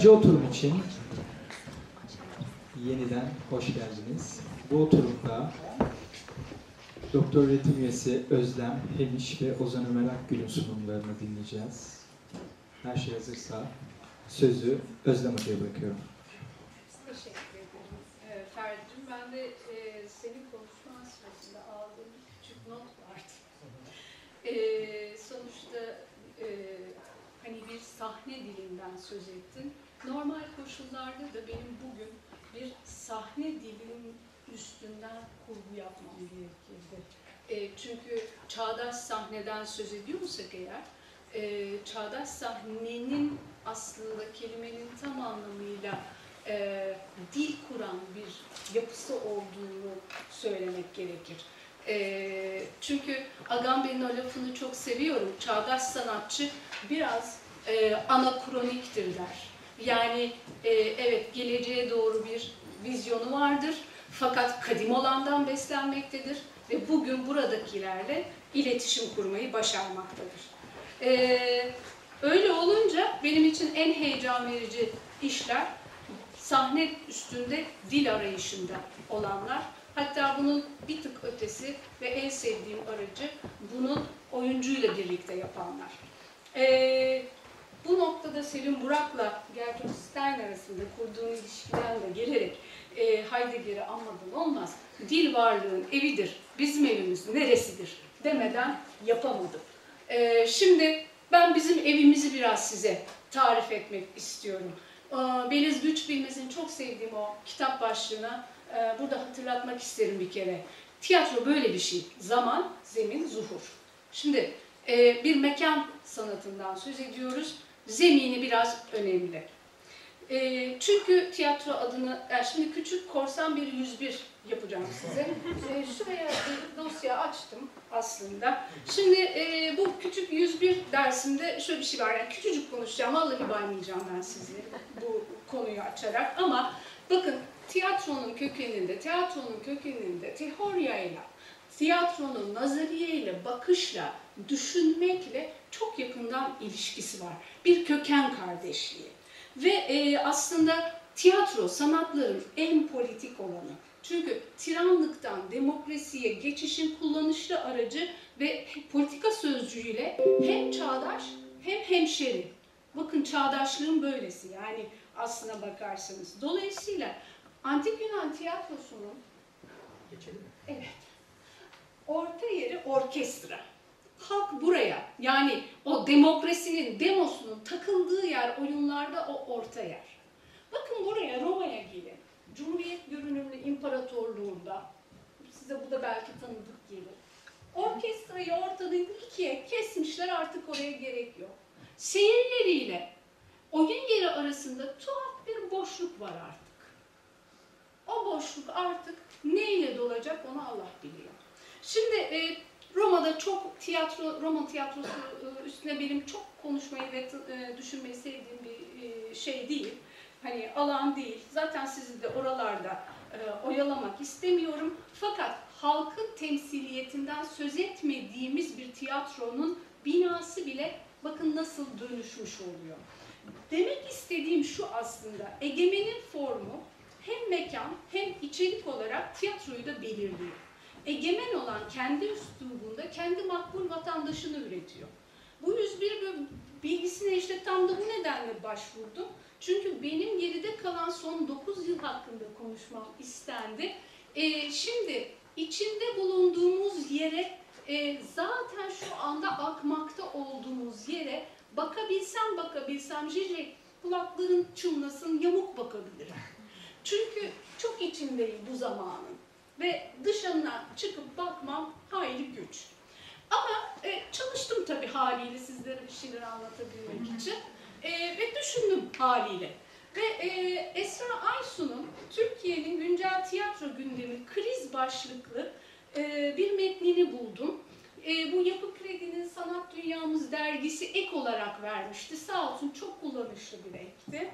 İkinci oturum için yeniden hoş geldiniz. Bu oturumda Doktor öğretim üyesi Özlem Hemiş ve Ozan Ömer Akgül'ün sunumlarını dinleyeceğiz. Her şey hazırsa sözü Özlem Hoca'ya bırakıyorum. Teşekkür ederim e, Ferdi'cim. Ben de e, senin konuşman sırasında aldığım bir küçük not vardı. E, sonuçta e, hani bir sahne dilinden söz ettin. Normal koşullarda da benim bugün bir sahne dilinin üstünden kurgu yapmam gerekirdi. E, çünkü çağdaş sahneden söz ediyorsak eğer, e, çağdaş sahnenin aslında kelimenin tam anlamıyla e, dil kuran bir yapısı olduğunu söylemek gerekir. E, çünkü Agamben'in o lafını çok seviyorum. Çağdaş sanatçı biraz e, anakroniktir der. Yani e, evet geleceğe doğru bir vizyonu vardır fakat kadim olandan beslenmektedir ve bugün buradakilerle iletişim kurmayı başarmaktadır. Ee, öyle olunca benim için en heyecan verici işler sahne üstünde dil arayışında olanlar. Hatta bunun bir tık ötesi ve en sevdiğim aracı bunun oyuncuyla birlikte yapanlar. Ee, bu noktada Selim Burak'la Gertrude Stein arasında kurduğum ilişkiden de gelerek e, Heidegger'i anmadan olmaz. Dil varlığın evidir, bizim evimiz neresidir demeden yapamadım. E, şimdi ben bizim evimizi biraz size tarif etmek istiyorum. E, Beliz Güç Bilmez'in çok sevdiğim o kitap başlığına e, burada hatırlatmak isterim bir kere. Tiyatro böyle bir şey. Zaman, zemin, zuhur. Şimdi e, bir mekan sanatından söz ediyoruz. Zemini biraz önemli. E, çünkü tiyatro adını, yani şimdi küçük korsan bir 101 yapacağım size. E, şuraya bir dosya açtım aslında. Şimdi e, bu küçük 101 dersinde şöyle bir şey var. Yani küçücük konuşacağım, vallahi baymayacağım ben sizi bu konuyu açarak. Ama bakın tiyatronun kökeninde, tiyatronun kökeninde teoriayla, tiyatronun nazariyeyle, bakışla, düşünmekle çok yakından ilişkisi var. Bir köken kardeşliği. Ve e, aslında tiyatro sanatların en politik olanı. Çünkü tiranlıktan demokrasiye geçişin kullanışlı aracı ve politika sözcüğüyle hem çağdaş hem hemşeri. Bakın çağdaşlığın böylesi yani aslına bakarsanız. Dolayısıyla Antik Yunan tiyatrosunun Geçelim mi? Evet. Orta yeri orkestra. Halk buraya yani o demokrasinin, demosunun takıldığı yer oyunlarda o orta yer. Bakın buraya Roma'ya gelin. Cumhuriyet görünümlü imparatorluğunda size bu da belki tanıdık gelir. Orkestrayı ortadan ikiye kesmişler artık oraya gerek yok. Seyirleriyle oyun yeri arasında tuhaf bir boşluk var artık. O boşluk artık neyle dolacak onu Allah biliyor. Şimdi e, Roma'da çok tiyatro, Roma tiyatrosu e, üstüne benim çok konuşmayı ve e, düşünmeyi sevdiğim bir e, şey değil. Hani alan değil. Zaten sizi de oralarda oyalamak istemiyorum. Fakat halkın temsiliyetinden söz etmediğimiz bir tiyatronun binası bile bakın nasıl dönüşmüş oluyor. Demek istediğim şu aslında, egemenin formu hem mekan hem içerik olarak tiyatroyu da belirliyor. Egemen olan kendi üslubunda kendi makbul vatandaşını üretiyor. Bu 101 bilgisine işte tam da bu nedenle başvurdum. Çünkü benim geride kalan son 9 yıl hakkında konuşmam istendi. Ee, şimdi içinde bulunduğumuz yere e, zaten şu anda akmakta olduğumuz yere bakabilsem bakabilsem Jijek kulakların çınlasın yamuk bakabilirim. Çünkü çok içindeyim bu zamanın ve dışından çıkıp bakmam hayli güç. Ama e, çalıştım tabii haliyle sizlere bir şeyler anlatabilmek için e, ve düşündüm haliyle. Ve e, Esra Aysu'nun Türkiye'nin güncel tiyatro gündemi kriz başlıklı e, bir metnini buldum. E, bu Yapı Kredi'nin Sanat Dünyamız dergisi ek olarak vermişti. Sağ olsun çok kullanışlı bir ekti.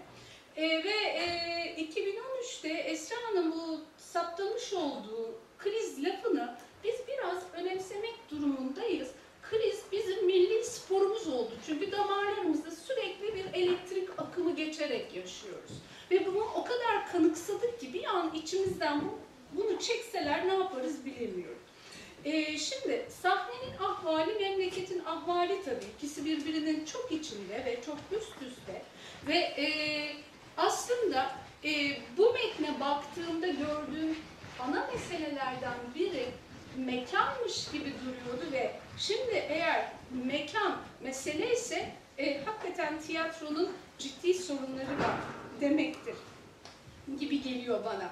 E, ve e, 2013'te Esra Hanım bu saptamış olduğu kriz lafını biz biraz önemsemek durumundayız. Kriz bizim milli sporumuz oldu. Çünkü damarlarımızda sürekli bir elektrik akımı geçerek yaşıyoruz. Ve bunu o kadar kanıksadık ki bir an içimizden bu, bunu çekseler ne yaparız bilemiyorum. Ee, şimdi sahnenin ahvali, memleketin ahvali tabii. İkisi birbirinin çok içinde ve çok üst üste. Ve e, aslında e, bu metne baktığımda gördüğüm ana meselelerden biri mekanmış gibi duruyordu ve şimdi eğer mekan mesele ise e, hakikaten tiyatronun ciddi sorunları var demektir gibi geliyor bana.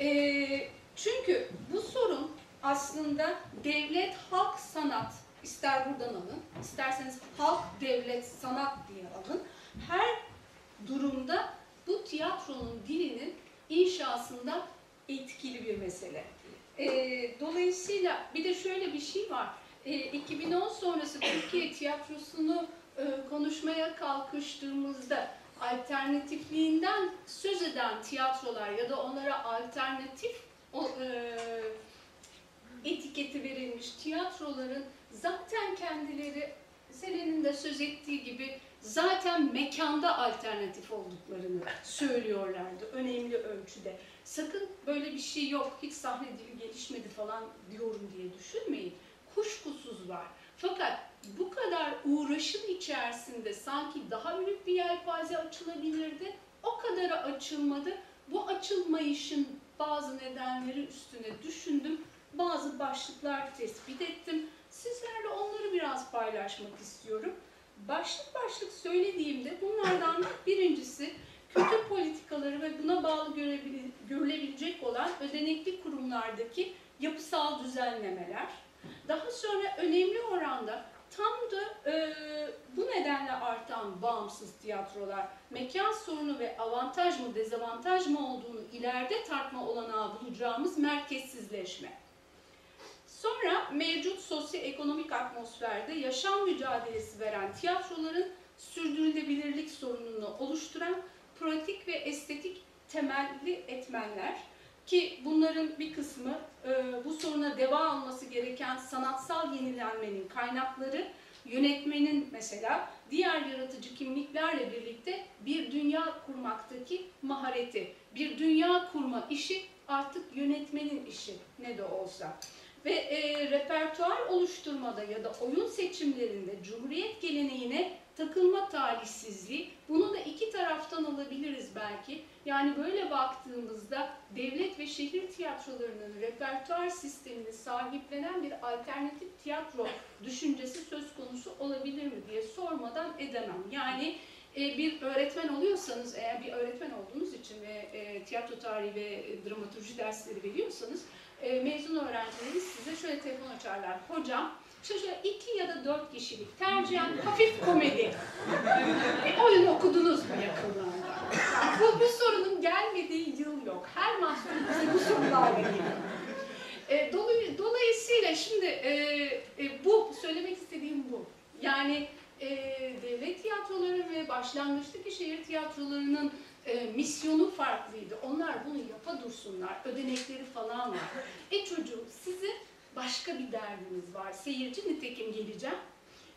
E, çünkü bu sorun aslında devlet, halk, sanat, ister buradan alın, isterseniz halk, devlet, sanat diye alın. Her durumda bu tiyatronun dilinin inşasında etkili bir mesele. E, dolayısıyla bir de şöyle bir şey var. E, 2010 sonrası Türkiye tiyatrosunu e, konuşmaya kalkıştığımızda alternatifliğinden söz eden tiyatrolar ya da onlara alternatif o, e, etiketi verilmiş tiyatroların zaten kendileri Selen'in de söz ettiği gibi zaten mekanda alternatif olduklarını söylüyorlardı önemli ölçüde. Sakın böyle bir şey yok, hiç sahne dili gelişmedi falan diyorum diye düşünmeyin. Kuşkusuz var. Fakat bu kadar uğraşın içerisinde sanki daha büyük bir yelpaze açılabilirdi. O kadarı açılmadı. Bu açılmayışın bazı nedenleri üstüne düşündüm. Bazı başlıklar tespit ettim. Sizlerle onları biraz paylaşmak istiyorum. Başlık başlık söylediğimde bunlardan birincisi kötü politikaları ve buna bağlı görülebilecek olan ödenekli kurumlardaki yapısal düzenlemeler. Daha sonra önemli oranda tam da e, bu nedenle artan bağımsız tiyatrolar mekan sorunu ve avantaj mı dezavantaj mı olduğunu ileride tartma olanağı bulacağımız merkezsizleşme. Sonra mevcut sosyoekonomik atmosferde yaşam mücadelesi veren tiyatroların sürdürülebilirlik sorununu oluşturan pratik ve estetik temelli etmenler ki bunların bir kısmı e, bu soruna deva alması gereken sanatsal yenilenmenin kaynakları yönetmenin mesela diğer yaratıcı kimliklerle birlikte bir dünya kurmaktaki mahareti, bir dünya kurma işi artık yönetmenin işi ne de olsa. Ve e, repertuar oluşturmada ya da oyun seçimlerinde Cumhuriyet geleneğine takılma talihsizliği, bunu da iki taraftan alabiliriz belki. Yani böyle baktığımızda devlet ve şehir tiyatrolarının repertuar sistemini sahiplenen bir alternatif tiyatro düşüncesi söz konusu olabilir mi diye sormadan edemem. Yani e, bir öğretmen oluyorsanız, eğer bir öğretmen olduğunuz için ve e, tiyatro tarihi ve dramaturji dersleri veriyorsanız, e, mezun öğrencileriniz size şöyle telefon açarlar. Hocam, Şöyle iki ya da dört kişilik tercihen hafif komedi. Bir oyun okudunuz mu yakınlarda? Bu, bu sorunun gelmediği yıl yok. Her mahsul bize bu sorularla geliyor. E, dolay, dolayısıyla şimdi e, e, bu söylemek istediğim bu. Yani e, devlet tiyatroları ve başlangıçtaki şehir tiyatrolarının e, misyonu farklıydı. Onlar bunu yapa dursunlar. Ödenekleri falan var. E çocuğum sizi başka bir derdiniz var. Seyirci nitekim geleceğim.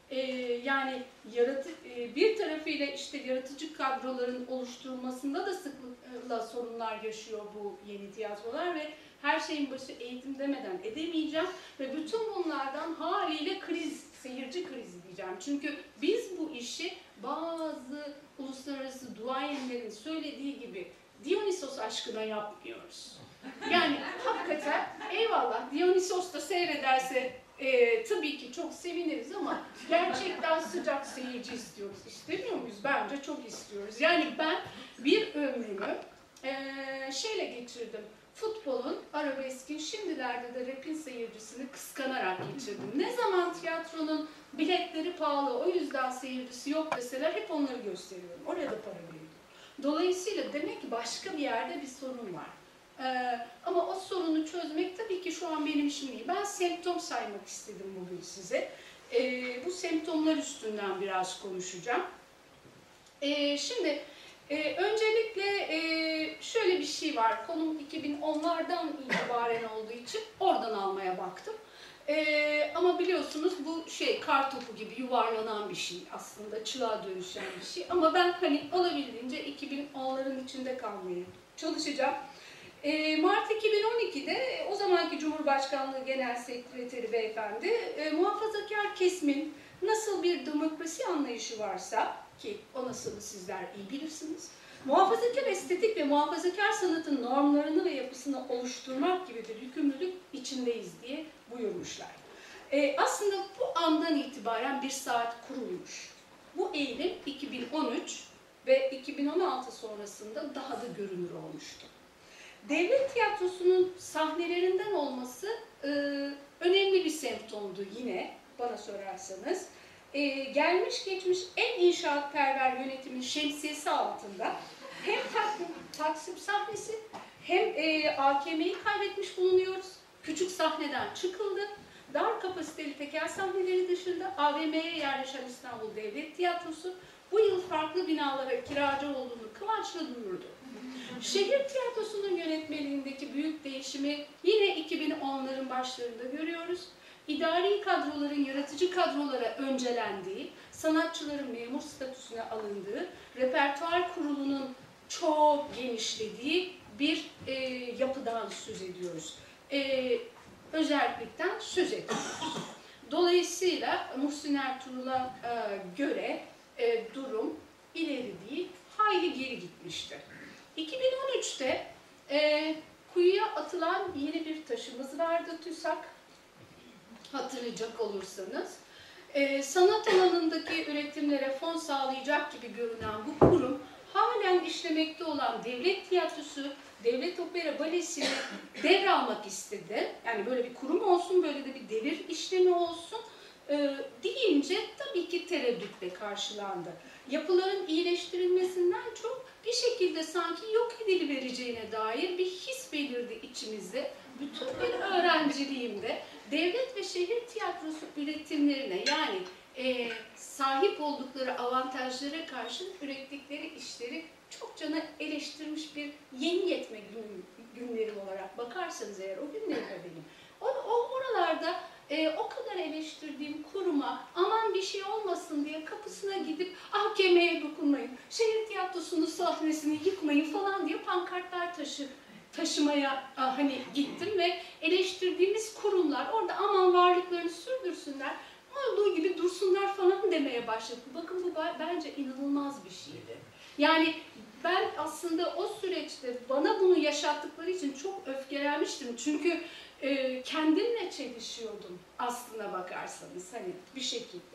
Ee, yani yaratı, e, bir tarafıyla işte yaratıcı kadroların oluşturulmasında da sıklıkla sorunlar yaşıyor bu yeni tiyatrolar ve her şeyin başı eğitim demeden edemeyeceğim ve bütün bunlardan haliyle kriz, seyirci krizi diyeceğim. Çünkü biz bu işi bazı uluslararası duayenlerin söylediği gibi Dionysos aşkına yapmıyoruz. Yani hakikaten eyvallah Dionysos da seyrederse e, tabii ki çok seviniriz ama gerçekten sıcak seyirci istiyoruz. İstemiyor muyuz? Bence çok istiyoruz. Yani ben bir ömrümü e, şeyle geçirdim. Futbolun, arabeskin, şimdilerde de rapin seyircisini kıskanarak geçirdim. Ne zaman tiyatronun biletleri pahalı, o yüzden seyircisi yok deseler hep onları gösteriyorum. Oraya da para veriyorum. Dolayısıyla demek ki başka bir yerde bir sorun var. Ee, ama o sorunu çözmek tabii ki şu an benim işim değil. Ben semptom saymak istedim bugün size. Ee, bu semptomlar üstünden biraz konuşacağım. Ee, şimdi e, öncelikle e, şöyle bir şey var. Konum 2010'lardan itibaren olduğu için oradan almaya baktım. Ee, ama biliyorsunuz bu şey kar topu gibi yuvarlanan bir şey aslında çığa dönüşen bir şey. Ama ben hani olabildiğince 2010'ların içinde kalmaya çalışacağım. Ee, Mart 2012'de o zamanki Cumhurbaşkanlığı Genel Sekreteri Beyefendi e, muhafazakar kesimin nasıl bir demokrasi anlayışı varsa ki o nasıl sizler iyi bilirsiniz. Muhafazakar estetik ve muhafazakar sanatın normlarını ve yapısını oluşturmak gibi bir yükümlülük içindeyiz diye buyurmuşlar. Ee, aslında bu andan itibaren bir saat kurulmuş. Bu eğilim 2013 ve 2016 sonrasında daha da görünür olmuştu. Devlet tiyatrosunun sahnelerinden olması e, önemli bir semptomdu yine bana sorarsanız. E, gelmiş geçmiş en inşaatperver yönetimin şemsiyesi altında hem Taksim, Taksim sahnesi hem e, AKM'yi kaybetmiş bulunuyoruz. Küçük sahneden çıkıldı. Dar kapasiteli tekel sahneleri dışında AVM'ye yerleşen İstanbul Devlet Tiyatrosu bu yıl farklı binalara kiracı olduğunu kıvançla duyurdu. Şehir tiyatrosunun yönetmeliğindeki büyük değişimi yine 2010'ların başlarında görüyoruz. İdari kadroların yaratıcı kadrolara öncelendiği, sanatçıların memur statüsüne alındığı, repertuar kurulunun çok genişlediği bir e, yapıdan söz ediyoruz. E, özellikten söz ediyoruz. Dolayısıyla Muhsin Ertuğrul'a e, göre e, durum ileri değil, hayli geri gitmişti. 2013'te e, kuyuya atılan yeni bir taşımız vardı TÜSAK, hatırlayacak olursanız. E, sanat alanındaki üretimlere fon sağlayacak gibi görünen bu kurum, halen işlemekte olan devlet tiyatrosu, devlet opera balesini devralmak istedi. Yani böyle bir kurum olsun, böyle de bir devir işlemi olsun e, deyince tabii ki tereddütle karşılandı. Yapıların iyileştirilmesinden çok bir şekilde sanki yok edilivereceğine dair bir his belirdi içimizde. Bütün bir öğrenciliğimde devlet ve şehir tiyatrosu üretimlerine yani e, sahip oldukları avantajlara karşın ürettikleri işleri çok cana eleştirmiş bir yeni yetme gün, günlerim olarak bakarsanız eğer o günlerim de benim. O, o oralarda e, o kadar eleştirdiğim kuruma aman bir şey olmasın diye kapısına gidip AKM'ye dokunmayın, şehir tiyatrosunun sahnesini yıkmayın falan diye pankartlar taşı, taşımaya a, hani gittim ve eleştirdiğimiz kurumlar orada aman varlıklarını sürdürsünler, olduğu gibi dursunlar falan demeye başladı. Bakın bu bence inanılmaz bir şeydi. Yani ben aslında o süreçte bana bunu yaşattıkları için çok öfkelenmiştim. Çünkü e, kendimle çelişiyordum aslına bakarsanız hani bir şekilde.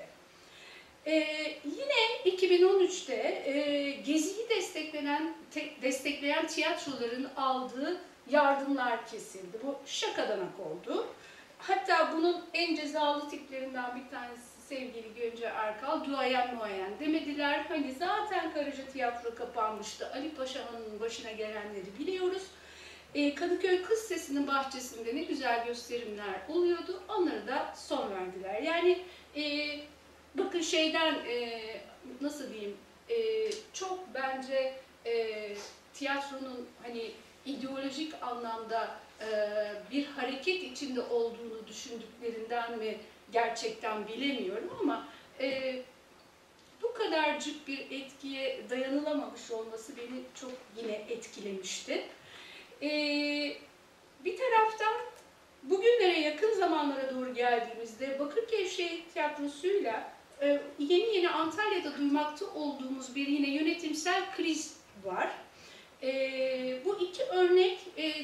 E, yine 2013'te e, Gezi'yi desteklenen, te, destekleyen tiyatroların aldığı yardımlar kesildi. Bu şakadanak oldu. Hatta bunun en cezalı tiplerinden bir tanesi sevgili Gönce Erkal, duayen muayen demediler. Hani zaten Karaca Tiyatro kapanmıştı. Ali Paşa Hanı'nın başına gelenleri biliyoruz. E, Kadıköy Kız Sesi'nin bahçesinde ne güzel gösterimler oluyordu. Onları da son verdiler. Yani e, bakın şeyden e, nasıl diyeyim e, çok bence e, tiyatronun hani ideolojik anlamda e, bir hareket içinde olduğunu düşündüklerinden mi gerçekten bilemiyorum ama e, bu kadarcık bir etkiye dayanılamamış olması beni çok yine etkilemişti. Ee, bir taraftan bugünlere yakın zamanlara doğru geldiğimizde Bakırköy Şehir Tiyatrosu'yla e, yeni yeni Antalya'da duymakta olduğumuz bir yine yönetimsel kriz var. E, bu iki örnek e,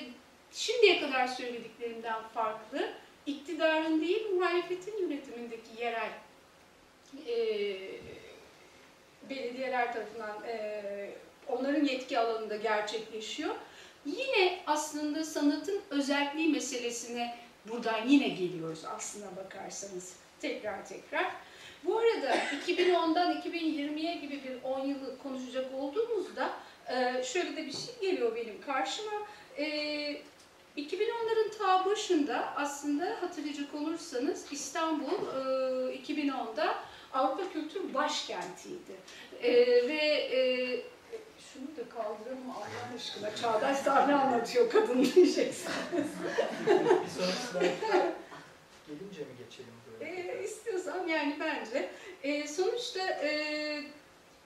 şimdiye kadar söylediklerimden farklı. İktidarın değil, muhalefetin yönetimindeki yerel e, belediyeler tarafından e, onların yetki alanında gerçekleşiyor. Yine aslında sanatın özelliği meselesine buradan yine geliyoruz aslına bakarsanız tekrar tekrar. Bu arada 2010'dan 2020'ye gibi bir 10 yılı konuşacak olduğumuzda e, şöyle de bir şey geliyor benim karşıma. 2010'ların e, ta başında aslında hatırlayacak olursanız İstanbul 2010'da e, Avrupa Kültür Başkenti'ydi. Ve şunu da kaldıralım Allah aşkına. Çağdaş sahne anlatıyor kadın diyeceksiniz. gelince mi geçelim? E, istiyorsan yani bence. E, sonuçta e,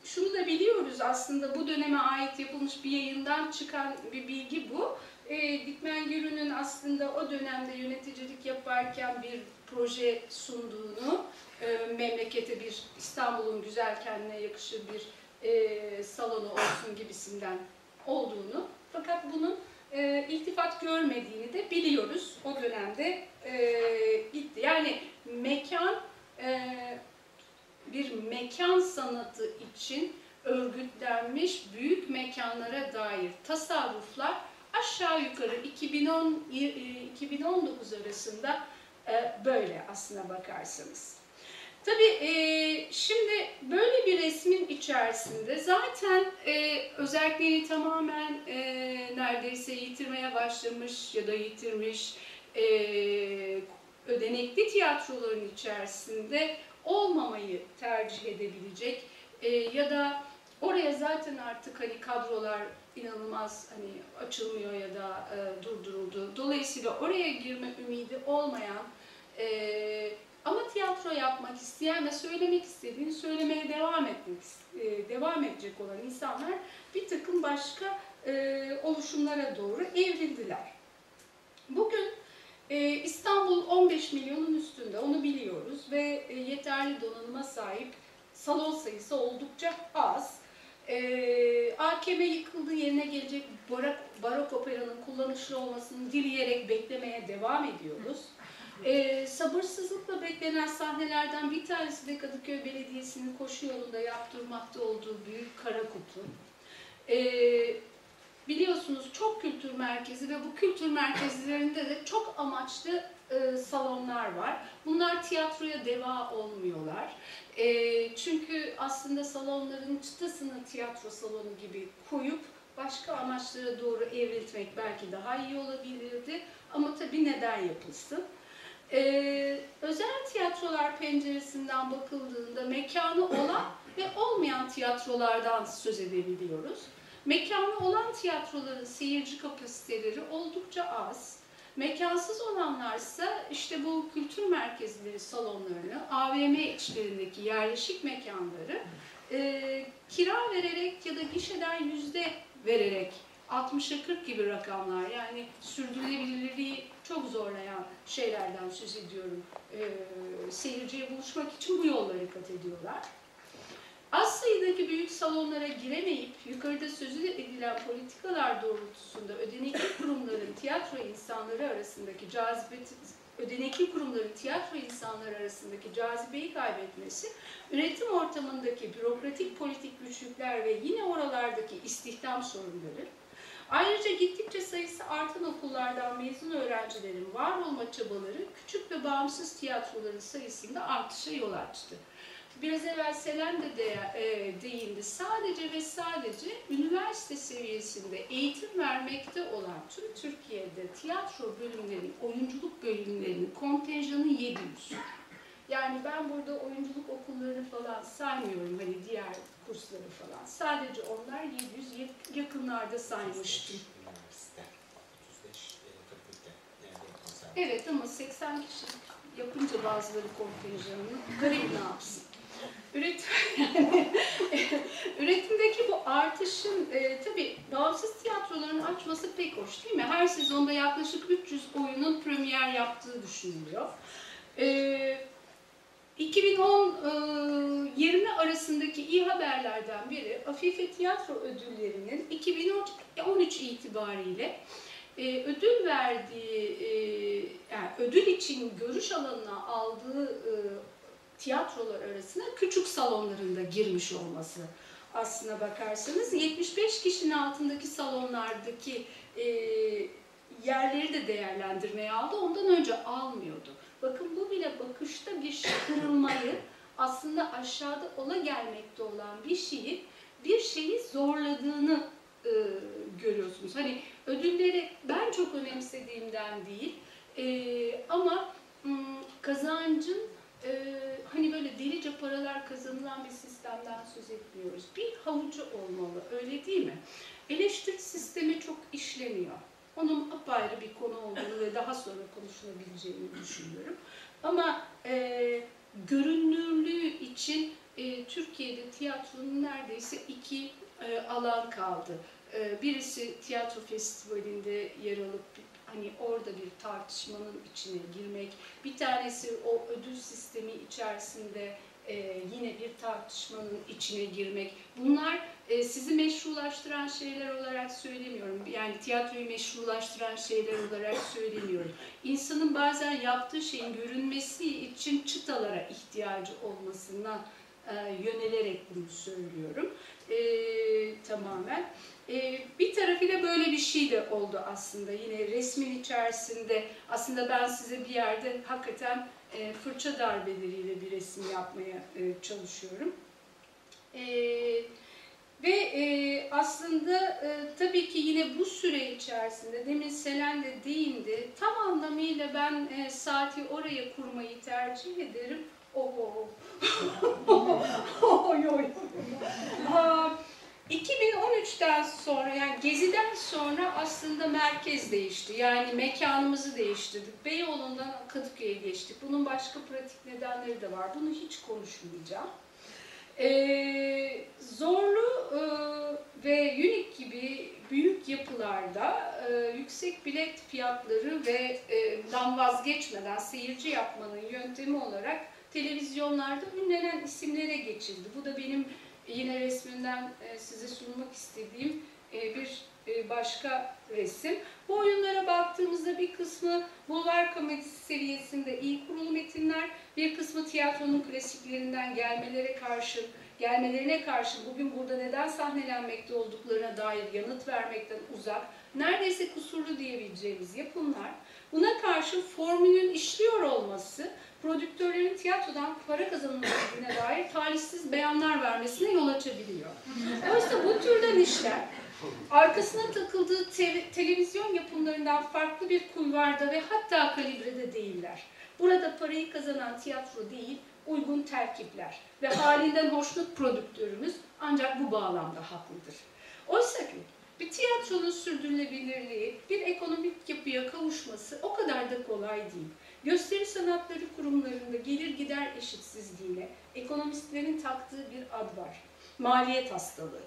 şunu da biliyoruz aslında bu döneme ait yapılmış bir yayından çıkan bir bilgi bu. E, Dikmen Gürü'nün aslında o dönemde yöneticilik yaparken bir proje sunduğunu, e, memlekete bir İstanbul'un güzel kendine yakışır bir e, salonu olsun gibisinden olduğunu fakat bunun e, iltifat görmediğini de biliyoruz. O dönemde e, gitti. Yani mekan e, bir mekan sanatı için örgütlenmiş büyük mekanlara dair tasarruflar aşağı yukarı 2010 e, 2019 arasında e, böyle aslına bakarsanız. Tabii e, şimdi böyle bir resmin içerisinde zaten e, özelliğini tamamen e, neredeyse yitirmeye başlamış ya da yitirmiş e, ödenekli tiyatroların içerisinde olmamayı tercih edebilecek e, ya da oraya zaten artık hani kadrolar inanılmaz hani açılmıyor ya da e, durduruldu. Dolayısıyla oraya girme ümidi olmayan e, ama tiyatro yapmak isteyen ve söylemek istediğini söylemeye devam etmek e, devam edecek olan insanlar bir takım başka e, oluşumlara doğru evrildiler. Bugün e, İstanbul 15 milyonun üstünde onu biliyoruz ve yeterli donanıma sahip salon sayısı oldukça az. E, AKM yıkıldığı yerine gelecek barok, barok operanın kullanışlı olmasını dileyerek beklemeye devam ediyoruz. E, sabırsızlıkla beklenen sahnelerden bir tanesi de Kadıköy Belediyesi'nin koşu yolunda yaptırmakta olduğu büyük kara kutu. E, biliyorsunuz çok kültür merkezi ve bu kültür merkezlerinde de çok amaçlı e, salonlar var. Bunlar tiyatroya deva olmuyorlar. E, çünkü aslında salonların çıtasını tiyatro salonu gibi koyup başka amaçlara doğru evriltmek belki daha iyi olabilirdi. Ama tabii neden yapılsın? Ee, özel tiyatrolar penceresinden bakıldığında mekanı olan ve olmayan tiyatrolardan söz edebiliyoruz. Mekanı olan tiyatroların seyirci kapasiteleri oldukça az. Mekansız olanlarsa işte bu kültür merkezleri salonlarını, AVM içlerindeki yerleşik mekanları e, kira vererek ya da gişeden yüzde vererek 60'a 40 gibi rakamlar yani sürdürülebilirliği çok zorlayan şeylerden söz ediyorum. E, seyirciye buluşmak için bu yolları kat ediyorlar. Az sayıdaki büyük salonlara giremeyip yukarıda sözü edilen politikalar doğrultusunda ödenekli kurumların tiyatro insanları arasındaki cazibe ödenekli kurumların tiyatro insanları arasındaki cazibeyi kaybetmesi, üretim ortamındaki bürokratik politik güçlükler ve yine oralardaki istihdam sorunları, Ayrıca gittikçe sayısı artan okullardan mezun öğrencilerin var olma çabaları küçük ve bağımsız tiyatroların sayısında artışa yol açtı. Biraz evvel Selen de, de e, değindi. Sadece ve sadece üniversite seviyesinde eğitim vermekte olan tüm Türkiye'de tiyatro bölümlerinin, oyunculuk bölümlerinin kontenjanı 700. Yani ben burada oyunculuk okullarını falan saymıyorum hani diğer kursları falan. Sadece onlar 700 yakınlarda saymıştım. Evet ama 80 kişi yapınca bazıları kontenjanını garip ne yapsın? Üretim, üretimdeki bu artışın e, tabii bağımsız tiyatroların açması pek hoş değil mi? Her sezonda yaklaşık 300 oyunun premier yaptığı düşünülüyor. E, 2010-20 e, arasındaki iyi haberlerden biri Afife Tiyatro Ödülleri'nin 2013 itibariyle e, ödül verdiği, e, yani ödül için görüş alanına aldığı tiyatrolar arasında küçük salonlarında girmiş olması aslına bakarsanız 75 kişinin altındaki salonlardaki yerleri de değerlendirmeye aldı. Ondan önce almıyordu. Bakın bu bile bakışta bir kırılmayı aslında aşağıda ola gelmekte olan bir şeyi bir şeyi zorladığını e, görüyorsunuz. Hani ödülleri ben çok önemsediğimden değil e, ama m, kazancın e, hani böyle delice paralar kazanılan bir sistemden söz etmiyoruz. Bir havucu olmalı öyle değil mi? Eleştiri sistemi çok işlemiyor. Onun apayrı bir konu olduğunu ve daha sonra konuşulabileceğini düşünüyorum. Ama e, görünürlüğü için e, Türkiye'de tiyatronun neredeyse iki e, alan kaldı. E, birisi tiyatro festivalinde yer alıp hani orada bir tartışmanın içine girmek. Bir tanesi o ödül sistemi içerisinde e, yine bir tartışmanın içine girmek. Bunlar e, sizi meşrulaştıran şeyler olarak söylemiyorum. Yani tiyatroyu meşrulaştıran şeyler olarak söylemiyorum. İnsanın bazen yaptığı şeyin görünmesi için çıtalara ihtiyacı olmasından e, yönelerek bunu söylüyorum. E, tamamen. E, bir tarafıyla böyle bir şey de oldu aslında. Yine resmin içerisinde aslında ben size bir yerde hakikaten e, fırça darbeleriyle bir resim yapmaya e, çalışıyorum. E, ve aslında tabii ki yine bu süre içerisinde demin Selen de değindi. Tam anlamıyla ben saati oraya kurmayı tercih ederim. Oho. oy oy. Aa, 2013'ten sonra yani Gezi'den sonra aslında merkez değişti. Yani mekanımızı değiştirdik. Beyoğlu'ndan Kadıköy'e geçtik. Bunun başka pratik nedenleri de var. Bunu hiç konuşmayacağım. Ee, zorlu e, ve Unique gibi büyük yapılarda e, yüksek bilet fiyatları ve e, dan vazgeçmeden seyirci yapmanın yöntemi olarak televizyonlarda ünlenen isimlere geçildi. Bu da benim yine resminden e, size sunmak istediğim e, bir e, başka resim. Bu oyunlara baktığımızda bir kısmı bulvar komedisi seviyesinde iyi kurulu metinler, bir kısmı tiyatronun klasiklerinden gelmelere karşı gelmelerine karşı bugün burada neden sahnelenmekte olduklarına dair yanıt vermekten uzak, neredeyse kusurlu diyebileceğimiz yapımlar. Buna karşı formülün işliyor olması, prodüktörlerin tiyatrodan para kazanılabildiğine dair talihsiz beyanlar vermesine yol açabiliyor. Oysa bu türden işler arkasına takıldığı te televizyon yapımlarından farklı bir kulvarda ve hatta kalibrede değiller. Burada parayı kazanan tiyatro değil, uygun terkipler ve halinden hoşnut prodüktörümüz ancak bu bağlamda haklıdır. Oysa ki bir tiyatronun sürdürülebilirliği, bir ekonomik yapıya kavuşması o kadar da kolay değil. Gösteri sanatları kurumlarında gelir gider eşitsizliğine ekonomistlerin taktığı bir ad var. Maliyet hastalığı.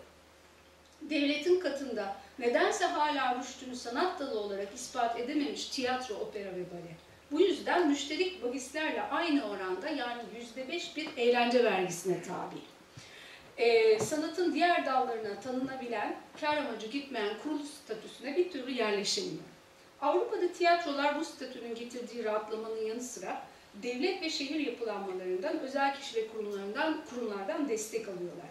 Devletin katında nedense hala rüştünü sanat dalı olarak ispat edememiş tiyatro, opera ve bale. Bu yüzden müşterik bahislerle aynı oranda yani yüzde beş bir eğlence vergisine tabi. Ee, sanatın diğer dallarına tanınabilen, kar amacı gitmeyen kuruluş statüsüne bir türlü yerleşemiyor. Avrupa'da tiyatrolar bu statünün getirdiği rahatlamanın yanı sıra devlet ve şehir yapılanmalarından, özel kişi ve kurumlarından, kurumlardan destek alıyorlar.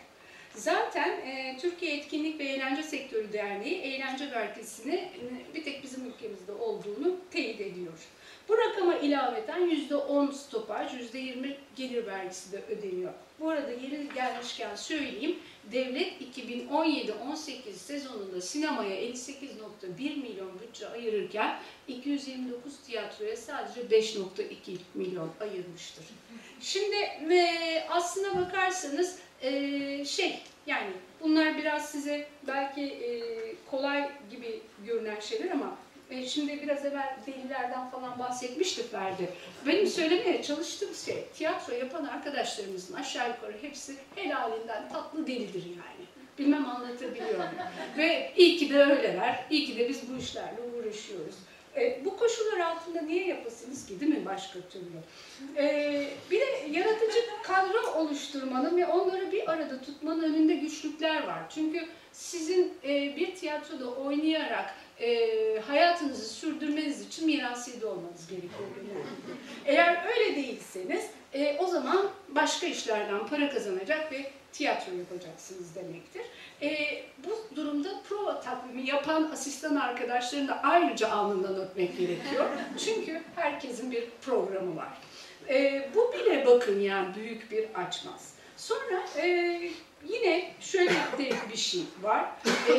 Zaten e, Türkiye Etkinlik ve Eğlence Sektörü Derneği eğlence vergisini bir tek bizim ülkemizde olduğunu teyit ediyor. Bu rakama ilaveten %10 stopaj, %20 gelir vergisi de ödeniyor. Bu arada yeri gelmişken söyleyeyim, devlet 2017-18 sezonunda sinemaya 58.1 milyon bütçe ayırırken 229 tiyatroya sadece 5.2 milyon ayırmıştır. Şimdi ve aslına bakarsanız e, şey yani bunlar biraz size belki e, kolay gibi görünen şeyler ama e, şimdi biraz evvel delilerden falan bahsetmişti Ferdi. Benim söylemeye çalıştığım şey tiyatro yapan arkadaşlarımızın aşağı yukarı hepsi helalinden tatlı delidir yani. Bilmem anlatabiliyor muyum? Ve iyi ki de öyleler, iyi ki de biz bu işlerle uğraşıyoruz. E, bu koşullar altında niye yapasınız ki değil mi başka türlü? E, bir de yaratıcı kadro oluşturmanın ve onları bir arada tutmanın önünde güçlükler var. Çünkü sizin e, bir tiyatroda oynayarak e, hayatınızı sürdürmeniz için mirasiyede olmanız gerekiyor. Eğer öyle değilseniz e, o zaman başka işlerden para kazanacak ve tiyatro yapacaksınız demektir. E, bu durumda prova takvimi yapan asistan arkadaşlarını da ayrıca alnından öpmek gerekiyor. Çünkü herkesin bir programı var. E, bu bile bakın yani büyük bir açmaz. Sonra e, yine şöyle bir şey var. E,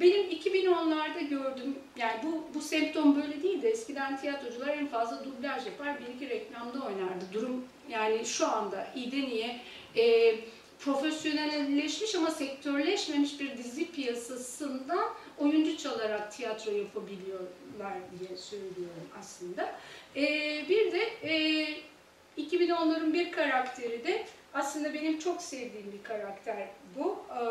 benim 2010'larda gördüm, yani bu, bu semptom böyle değil de eskiden tiyatrocular en fazla dublaj yapar, bir iki reklamda oynardı. Durum yani şu anda iyiden iyiye e, profesyonelleşmiş ama sektörleşmemiş bir dizi piyasasından oyuncu çalarak tiyatro yapabiliyorlar diye söylüyorum aslında. E, bir de e, 2010'ların bir karakteri de aslında benim çok sevdiğim bir karakter bu. E,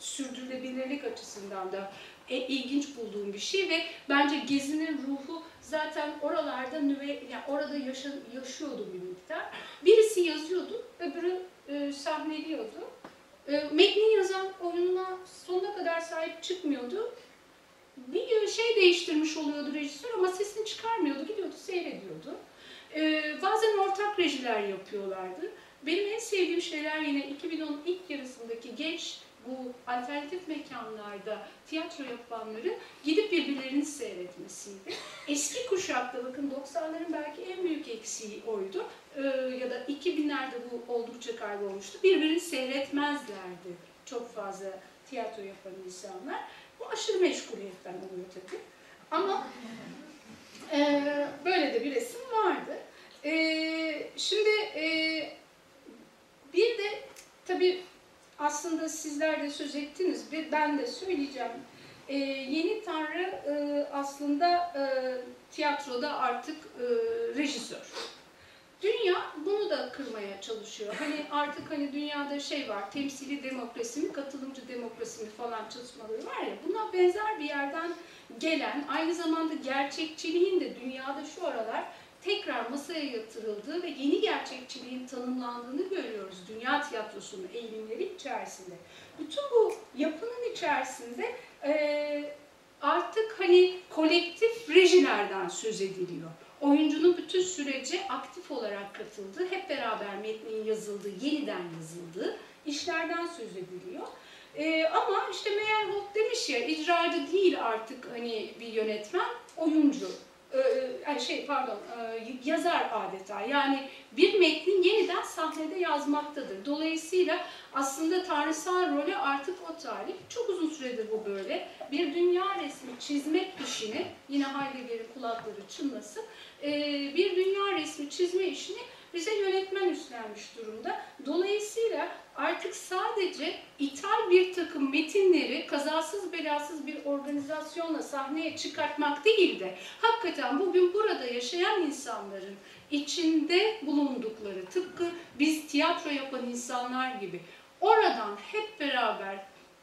sürdürülebilirlik açısından da e, ilginç bulduğum bir şey ve bence Gezi'nin ruhu zaten oralarda nüve, yani orada yaşa, yaşıyordu bir miktar. Birisi yazıyordu, öbürü e, sahneliyordu. E, metni yazan oyununa sonuna kadar sahip çıkmıyordu. Bir şey değiştirmiş oluyordu rejisör ama sesini çıkarmıyordu, gidiyordu seyrediyordu. E, bazen ortak rejiler yapıyorlardı. Benim en sevdiğim şeyler yine 2010 ilk yarısındaki genç bu alternatif mekanlarda tiyatro yapanları gidip birbirlerini seyretmesiydi. Eski kuşakta bakın 90'ların belki en büyük eksiği oydu. Ee, ya da 2000'lerde bu oldukça kaybolmuştu. Birbirini seyretmezlerdi çok fazla tiyatro yapan insanlar. Bu aşırı meşguliyetten oluyor tabii. Ama e, böyle de bir resim vardı. E, şimdi e, bir de tabii aslında sizler de söz ettiniz, ben de söyleyeceğim. Ee, yeni Tanrı e, aslında e, tiyatroda artık e, rejisör. Dünya bunu da kırmaya çalışıyor. Hani artık hani dünyada şey var, temsili demokrasi mi, katılımcı demokrasi mi falan çalışmaları var ya, buna benzer bir yerden gelen, aynı zamanda gerçekçiliğin de dünyada şu aralar tekrar masaya yatırıldığı ve yeni gerçekçiliğin tanımlandığını görüyoruz dünya tiyatrosunun eğilimleri içerisinde. Bütün bu yapının içerisinde e, artık hani kolektif rejilerden söz ediliyor. Oyuncunun bütün sürece aktif olarak katıldığı, hep beraber metnin yazıldığı, yeniden yazıldığı işlerden söz ediliyor. Ee, ama işte Meyerhold demiş ya, icracı değil artık hani bir yönetmen, oyuncu yani şey pardon yazar adeta yani bir metnin yeniden sahnede yazmaktadır. Dolayısıyla aslında tanrısal rolü artık o tarih. Çok uzun süredir bu böyle. Bir dünya resmi çizmek işini yine Heidegger'in kulakları çınlasın. Bir dünya resmi çizme işini bize yönetmen üstlenmiş durumda. Dolayısıyla artık sadece ithal bir takım metinleri kazasız belasız bir organizasyonla sahneye çıkartmak değil de hakikaten bugün burada yaşayan insanların içinde bulundukları tıpkı biz tiyatro yapan insanlar gibi oradan hep beraber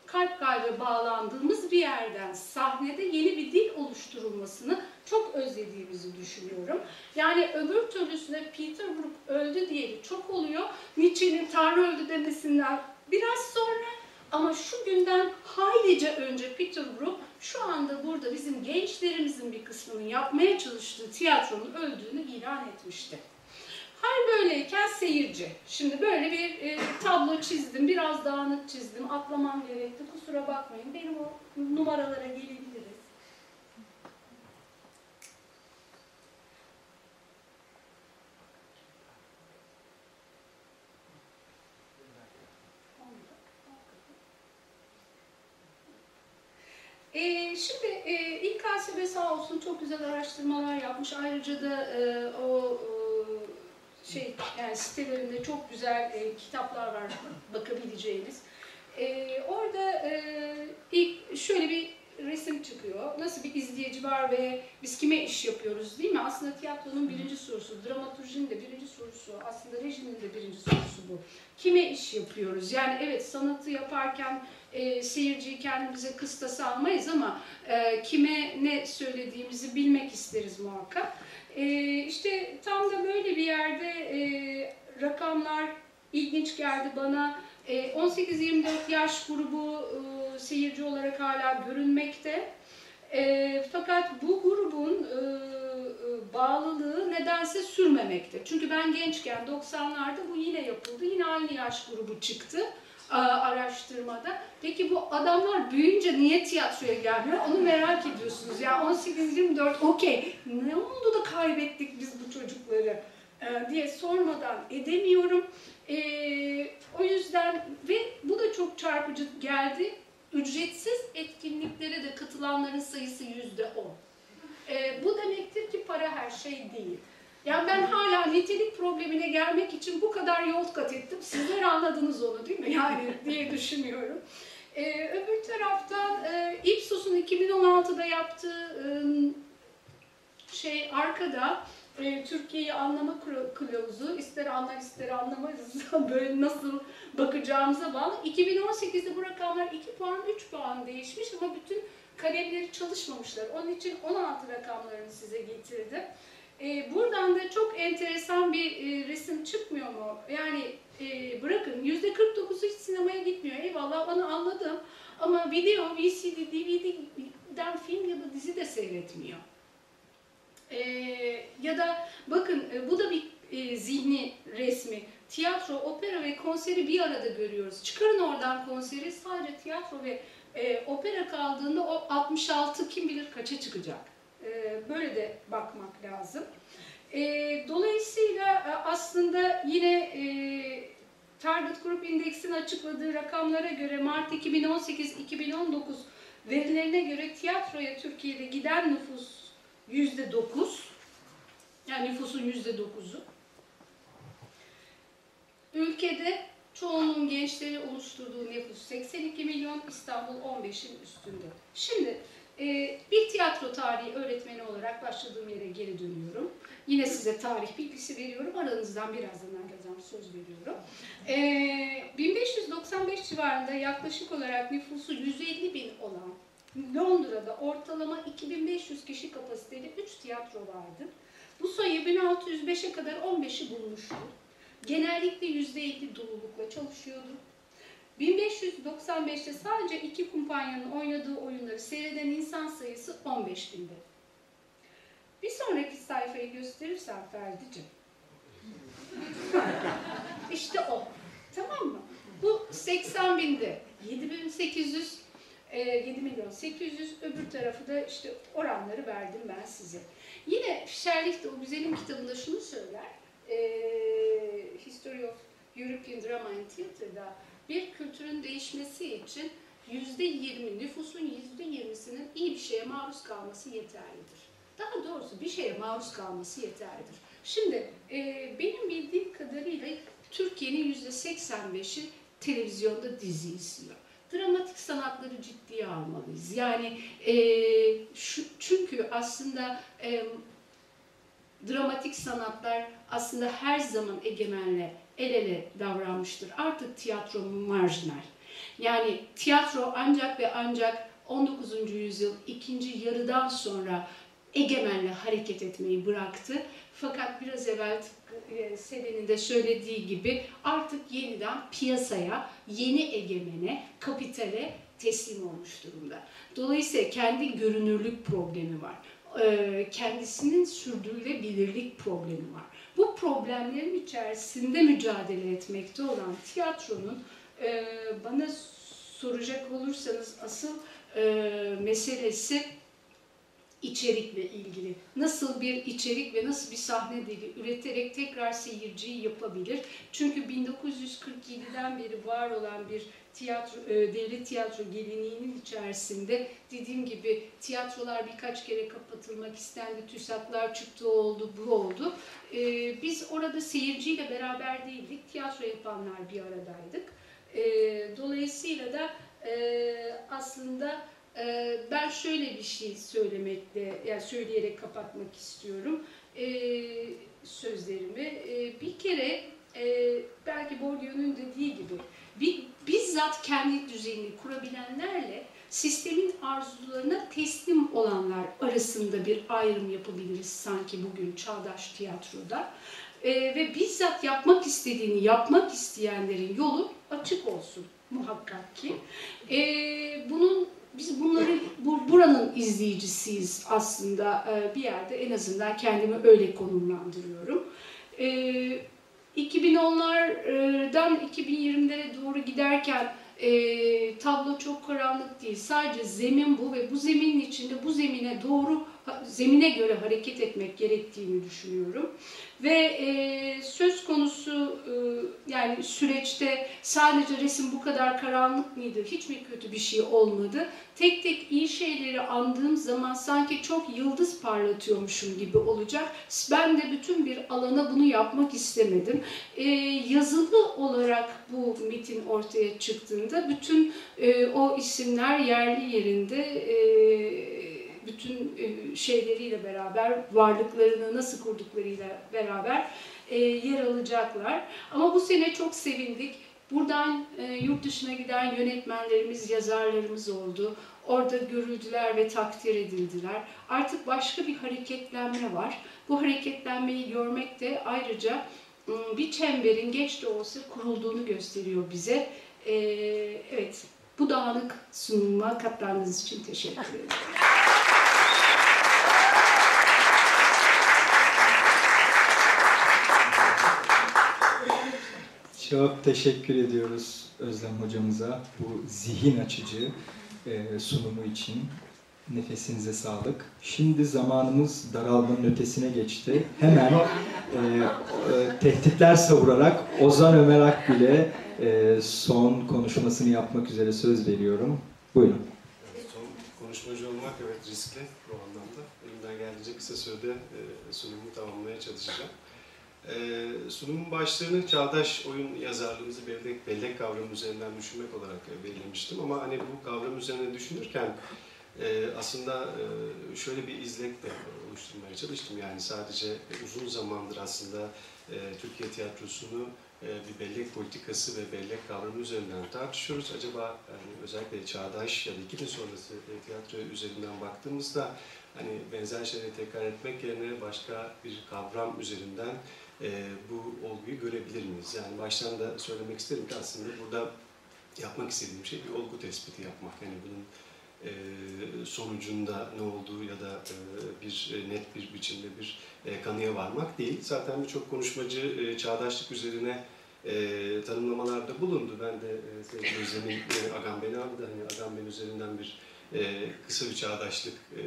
kalp kalbe bağlandığımız bir yerden sahnede yeni bir dil oluşturulmasını çok özlediğimizi düşünüyorum. Yani öbür türlüsüne Peter Brook öldü diyeli çok oluyor. Nietzsche'nin Tanrı öldü demesinden biraz sonra ama şu günden haylice önce Peter Brook şu anda burada bizim gençlerimizin bir kısmının yapmaya çalıştığı tiyatronun öldüğünü ilan etmişti. Hal böyleyken seyirci. Şimdi böyle bir e, tablo çizdim, biraz dağınık çizdim, atlamam gerekti. Kusura bakmayın, benim o numaralara gelebiliriz. E, şimdi e, İKSB sağ olsun çok güzel araştırmalar yapmış. Ayrıca da e, o şey yani sitelerinde çok güzel e, kitaplar var bakabileceğiniz. E, orada e, ilk şöyle bir resim çıkıyor. Nasıl bir izleyici var ve biz kime iş yapıyoruz değil mi? Aslında tiyatronun birinci sorusu, dramaturjinin de birinci sorusu, aslında rejinin de birinci sorusu bu. Kime iş yapıyoruz? Yani evet sanatı yaparken e, seyirciyi kendimize kıstası almayız ama e, kime ne söylediğimizi bilmek isteriz muhakkak. E, işte tam da böyle bir yerde e, rakamlar ilginç geldi bana. E, 18-24 yaş grubu e, seyirci olarak hala görünmekte. E, fakat bu grubun e, e bağlılığı nedense sürmemekte. Çünkü ben gençken 90'larda bu yine yapıldı. Yine aynı yaş grubu çıktı araştırmada. Peki bu adamlar büyüyünce niye tiyatroya gelmiyor? Onu merak ediyorsunuz. Ya yani 18-24 okey ne oldu da kaybettik biz bu çocukları e, diye sormadan edemiyorum. E, o yüzden ve bu da çok çarpıcı geldi. Ücretsiz etkinliklere de katılanların sayısı yüzde on. E, bu demektir ki para her şey değil. Yani ben hala nitelik problemine gelmek için bu kadar yol kat ettim. Sizler anladınız onu değil mi? Yani diye düşünüyorum. Ee, öbür taraftan e, Ipsos'un 2016'da yaptığı e, şey arkada e, Türkiye'yi anlama kıla- kılavuzu ister anlar ister anlamayız böyle nasıl bakacağımıza bağlı. 2018'de bu rakamlar 2 puan 3 puan değişmiş ama bütün kalemleri çalışmamışlar. Onun için 16 rakamlarını size getirdim. E, buradan da çok enteresan bir e, resim çıkmıyor mu? Yani e, bırakın %49'u hiç sinemaya gitmiyor. Eyvallah onu anladım. Ama video, VCD, DVD'den film ya da dizi de seyretmiyor. E, ya da bakın e, bu da bir e, zihni resmi. Tiyatro, opera ve konseri bir arada görüyoruz. Çıkarın oradan konseri sadece tiyatro ve e, opera kaldığında o 66 kim bilir kaça çıkacak. E, böyle de bakmak lazım. E, dolayısıyla e, aslında yine e, Target Group Index'in açıkladığı rakamlara göre Mart 2018-2019 verilerine göre tiyatroya Türkiye'de giden nüfus yüzde dokuz. Yani nüfusun yüzde dokuzu. Ülkede çoğunluğun gençleri oluşturduğu nüfus 82 milyon, İstanbul 15'in üstünde. Şimdi bir tiyatro tarihi öğretmeni olarak başladığım yere geri dönüyorum. Yine size tarih bilgisi veriyorum. Aranızdan birazdan herkesten söz veriyorum. E, 1595 civarında yaklaşık olarak nüfusu 150 bin olan Londra'da ortalama 2500 kişi kapasiteli 3 tiyatro vardı. Bu sayı 1605'e kadar 15'i bulmuştu. Genellikle %50 dolulukla çalışıyordu. 1595'te sadece iki kumpanyanın oynadığı oyunları seyreden insan sayısı 15 binde. Bir sonraki sayfayı gösterirsen Ferdi'cim. işte o. Tamam mı? Bu 80 binde. 7800 e, 7 milyon 800 öbür tarafı da işte oranları verdim ben size. Yine Fischerlich de o güzelim kitabında şunu söyler. E, History of European Drama and Theater'da bir kültürün değişmesi için yüzde yirmi, nüfusun yüzde yirmisinin iyi bir şeye maruz kalması yeterlidir. Daha doğrusu bir şeye maruz kalması yeterlidir. Şimdi e, benim bildiğim kadarıyla Türkiye'nin yüzde seksen beşi televizyonda dizi izliyor dramatik sanatları ciddiye almalıyız. Yani e, şu, çünkü aslında e, dramatik sanatlar aslında her zaman egemenle el ele davranmıştır. Artık tiyatro marjinal. Yani tiyatro ancak ve ancak 19. yüzyıl ikinci yarıdan sonra egemenle hareket etmeyi bıraktı. Fakat biraz evvel e, Selin'in de söylediği gibi artık yeniden piyasaya, yeni egemene, kapitale teslim olmuş durumda. Dolayısıyla kendi görünürlük problemi var. Kendisinin sürdürülebilirlik problemi var. Bu problemlerin içerisinde mücadele etmekte olan tiyatronun bana soracak olursanız asıl meselesi içerikle ilgili. Nasıl bir içerik ve nasıl bir sahne dili üreterek tekrar seyirciyi yapabilir? Çünkü 1947'den beri var olan bir tiyatro, e, devlet tiyatro geleneğinin içerisinde dediğim gibi tiyatrolar birkaç kere kapatılmak istendi, TÜSAT'lar çıktı oldu, bu oldu. E, biz orada seyirciyle beraber değildik, tiyatro yapanlar bir aradaydık. E, dolayısıyla da aslında ee, ben şöyle bir şey söylemekle, yani söyleyerek kapatmak istiyorum ee, sözlerimi. Ee, bir kere e, belki Bourdieu'nun dediği gibi bizzat kendi düzenini kurabilenlerle sistemin arzularına teslim olanlar arasında bir ayrım yapabiliriz sanki bugün çağdaş tiyatroda. Ve bizzat yapmak istediğini yapmak isteyenlerin yolu açık olsun muhakkak ki. Bunun biz bunları bu, buranın izleyicisiyiz aslında e, bir yerde en azından kendimi öyle konumlandırıyorum. E, 2010'lardan 2020'lere doğru giderken e, tablo çok karanlık değil. Sadece zemin bu ve bu zeminin içinde bu zemine doğru zemine göre hareket etmek gerektiğini düşünüyorum. Ve e, söz konusu e, yani süreçte sadece resim bu kadar karanlık mıydı, hiç mi kötü bir şey olmadı? Tek tek iyi şeyleri andığım zaman sanki çok yıldız parlatıyormuşum gibi olacak. Ben de bütün bir alana bunu yapmak istemedim. E, yazılı olarak bu metin ortaya çıktığında bütün e, o isimler yerli yerinde e, bütün e, şeyleriyle beraber, varlıklarını nasıl kurduklarıyla beraber e, yer alacaklar. Ama bu sene çok sevindik. Buradan e, yurt dışına giden yönetmenlerimiz, yazarlarımız oldu. Orada görüldüler ve takdir edildiler. Artık başka bir hareketlenme var. Bu hareketlenmeyi görmek de ayrıca bir çemberin geç de olsa kurulduğunu gösteriyor bize. Evet, bu dağınık sunuma katıldığınız için teşekkür ederim. Çok teşekkür ediyoruz Özlem hocamıza bu zihin açıcı e, sunumu için. Nefesinize sağlık. Şimdi zamanımız daralmanın ötesine geçti. Hemen e, e, tehditler savurarak Ozan Ömer Akgül'e e, son konuşmasını yapmak üzere söz veriyorum. Buyurun. Evet, son konuşmacı olmak evet riskli bu anlamda. Elimden geldiğince kısa sürede e, sunumu tamamlamaya çalışacağım. Ee, sunumun başlığını çağdaş oyun yazarlığımızı bellek, bellek kavramı üzerinden düşünmek olarak e, belirlemiştim. Ama hani bu kavram üzerine düşünürken e, aslında e, şöyle bir izlek de oluşturmaya çalıştım. Yani sadece uzun zamandır aslında Türkiye tiyatrosunu bir bellek politikası ve bellek kavramı üzerinden tartışıyoruz. Acaba yani özellikle çağdaş ya da 2000 sonrası tiyatro üzerinden baktığımızda hani benzer şeyleri tekrar etmek yerine başka bir kavram üzerinden bu olguyu görebilir miyiz? Yani baştan da söylemek isterim ki aslında burada yapmak istediğim şey bir olgu tespiti yapmak. Yani bunun e, sonucunda ne olduğu ya da e, bir e, net bir biçimde bir e, kanıya varmak değil. Zaten birçok konuşmacı e, çağdaşlık üzerine e, tanımlamalarda bulundu. Ben de e, sevgili Özlem'in e, Agamben abi de hani Agamben üzerinden bir e, kısa bir çağdaşlık e,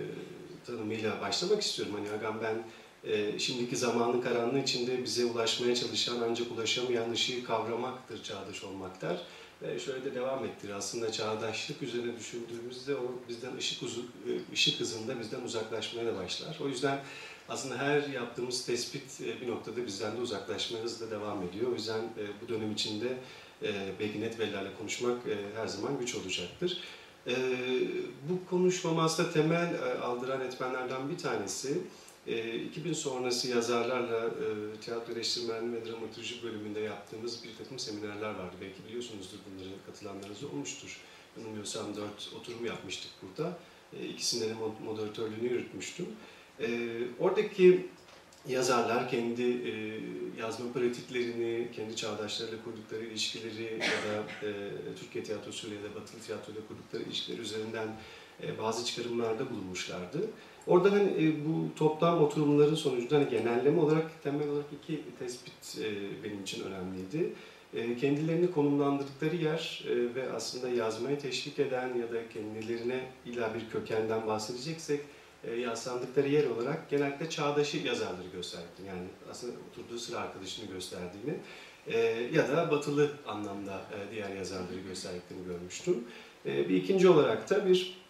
tanımıyla başlamak istiyorum. Hani Agamben e, şimdiki zamanın karanlığı içinde bize ulaşmaya çalışan ancak ulaşamayan ışığı kavramaktır çağdaş olmak der. Ve şöyle de devam ettir. Aslında çağdaşlık üzerine düşündüğümüzde o bizden ışık, uzu, e, ışık hızında bizden uzaklaşmaya da başlar. O yüzden aslında her yaptığımız tespit e, bir noktada bizden de uzaklaşmaya hızla devam ediyor. O yüzden e, bu dönem içinde belki net verilerle konuşmak her zaman güç olacaktır. Bu konuşmamı aslında temel aldıran etmenlerden bir tanesi 2000 sonrası yazarlarla tiyatro eleştirmenliği ve dramaturji bölümünde yaptığımız bir takım seminerler vardı. Belki biliyorsunuzdur bunları katılanlarınız olmuştur. Yanılmıyorsam dört oturum yapmıştık burada. İkisinde de moderatörlüğünü yürütmüştüm. Oradaki yazarlar kendi e, yazma pratiklerini, kendi çağdaşlarıyla kurdukları ilişkileri ya da e, Türkiye tiyatrosuyla ya da Batılı tiyatroyla kurdukları ilişkiler üzerinden e, bazı çıkarımlarda bulunmuşlardı. Orada hani e, bu toplam oturumların sonucunda hani genelleme olarak temel olarak iki tespit e, benim için önemliydi. E, kendilerini konumlandırdıkları yer ve aslında yazmayı teşvik eden ya da kendilerine illa bir kökenden bahsedeceksek yaslandıkları yer olarak genellikle çağdaşı yazarları gösterdi. Yani aslında oturduğu sıra arkadaşını gösterdiğini ya da batılı anlamda diğer yazarları gösterdiklerini görmüştüm. Bir ikinci olarak da bir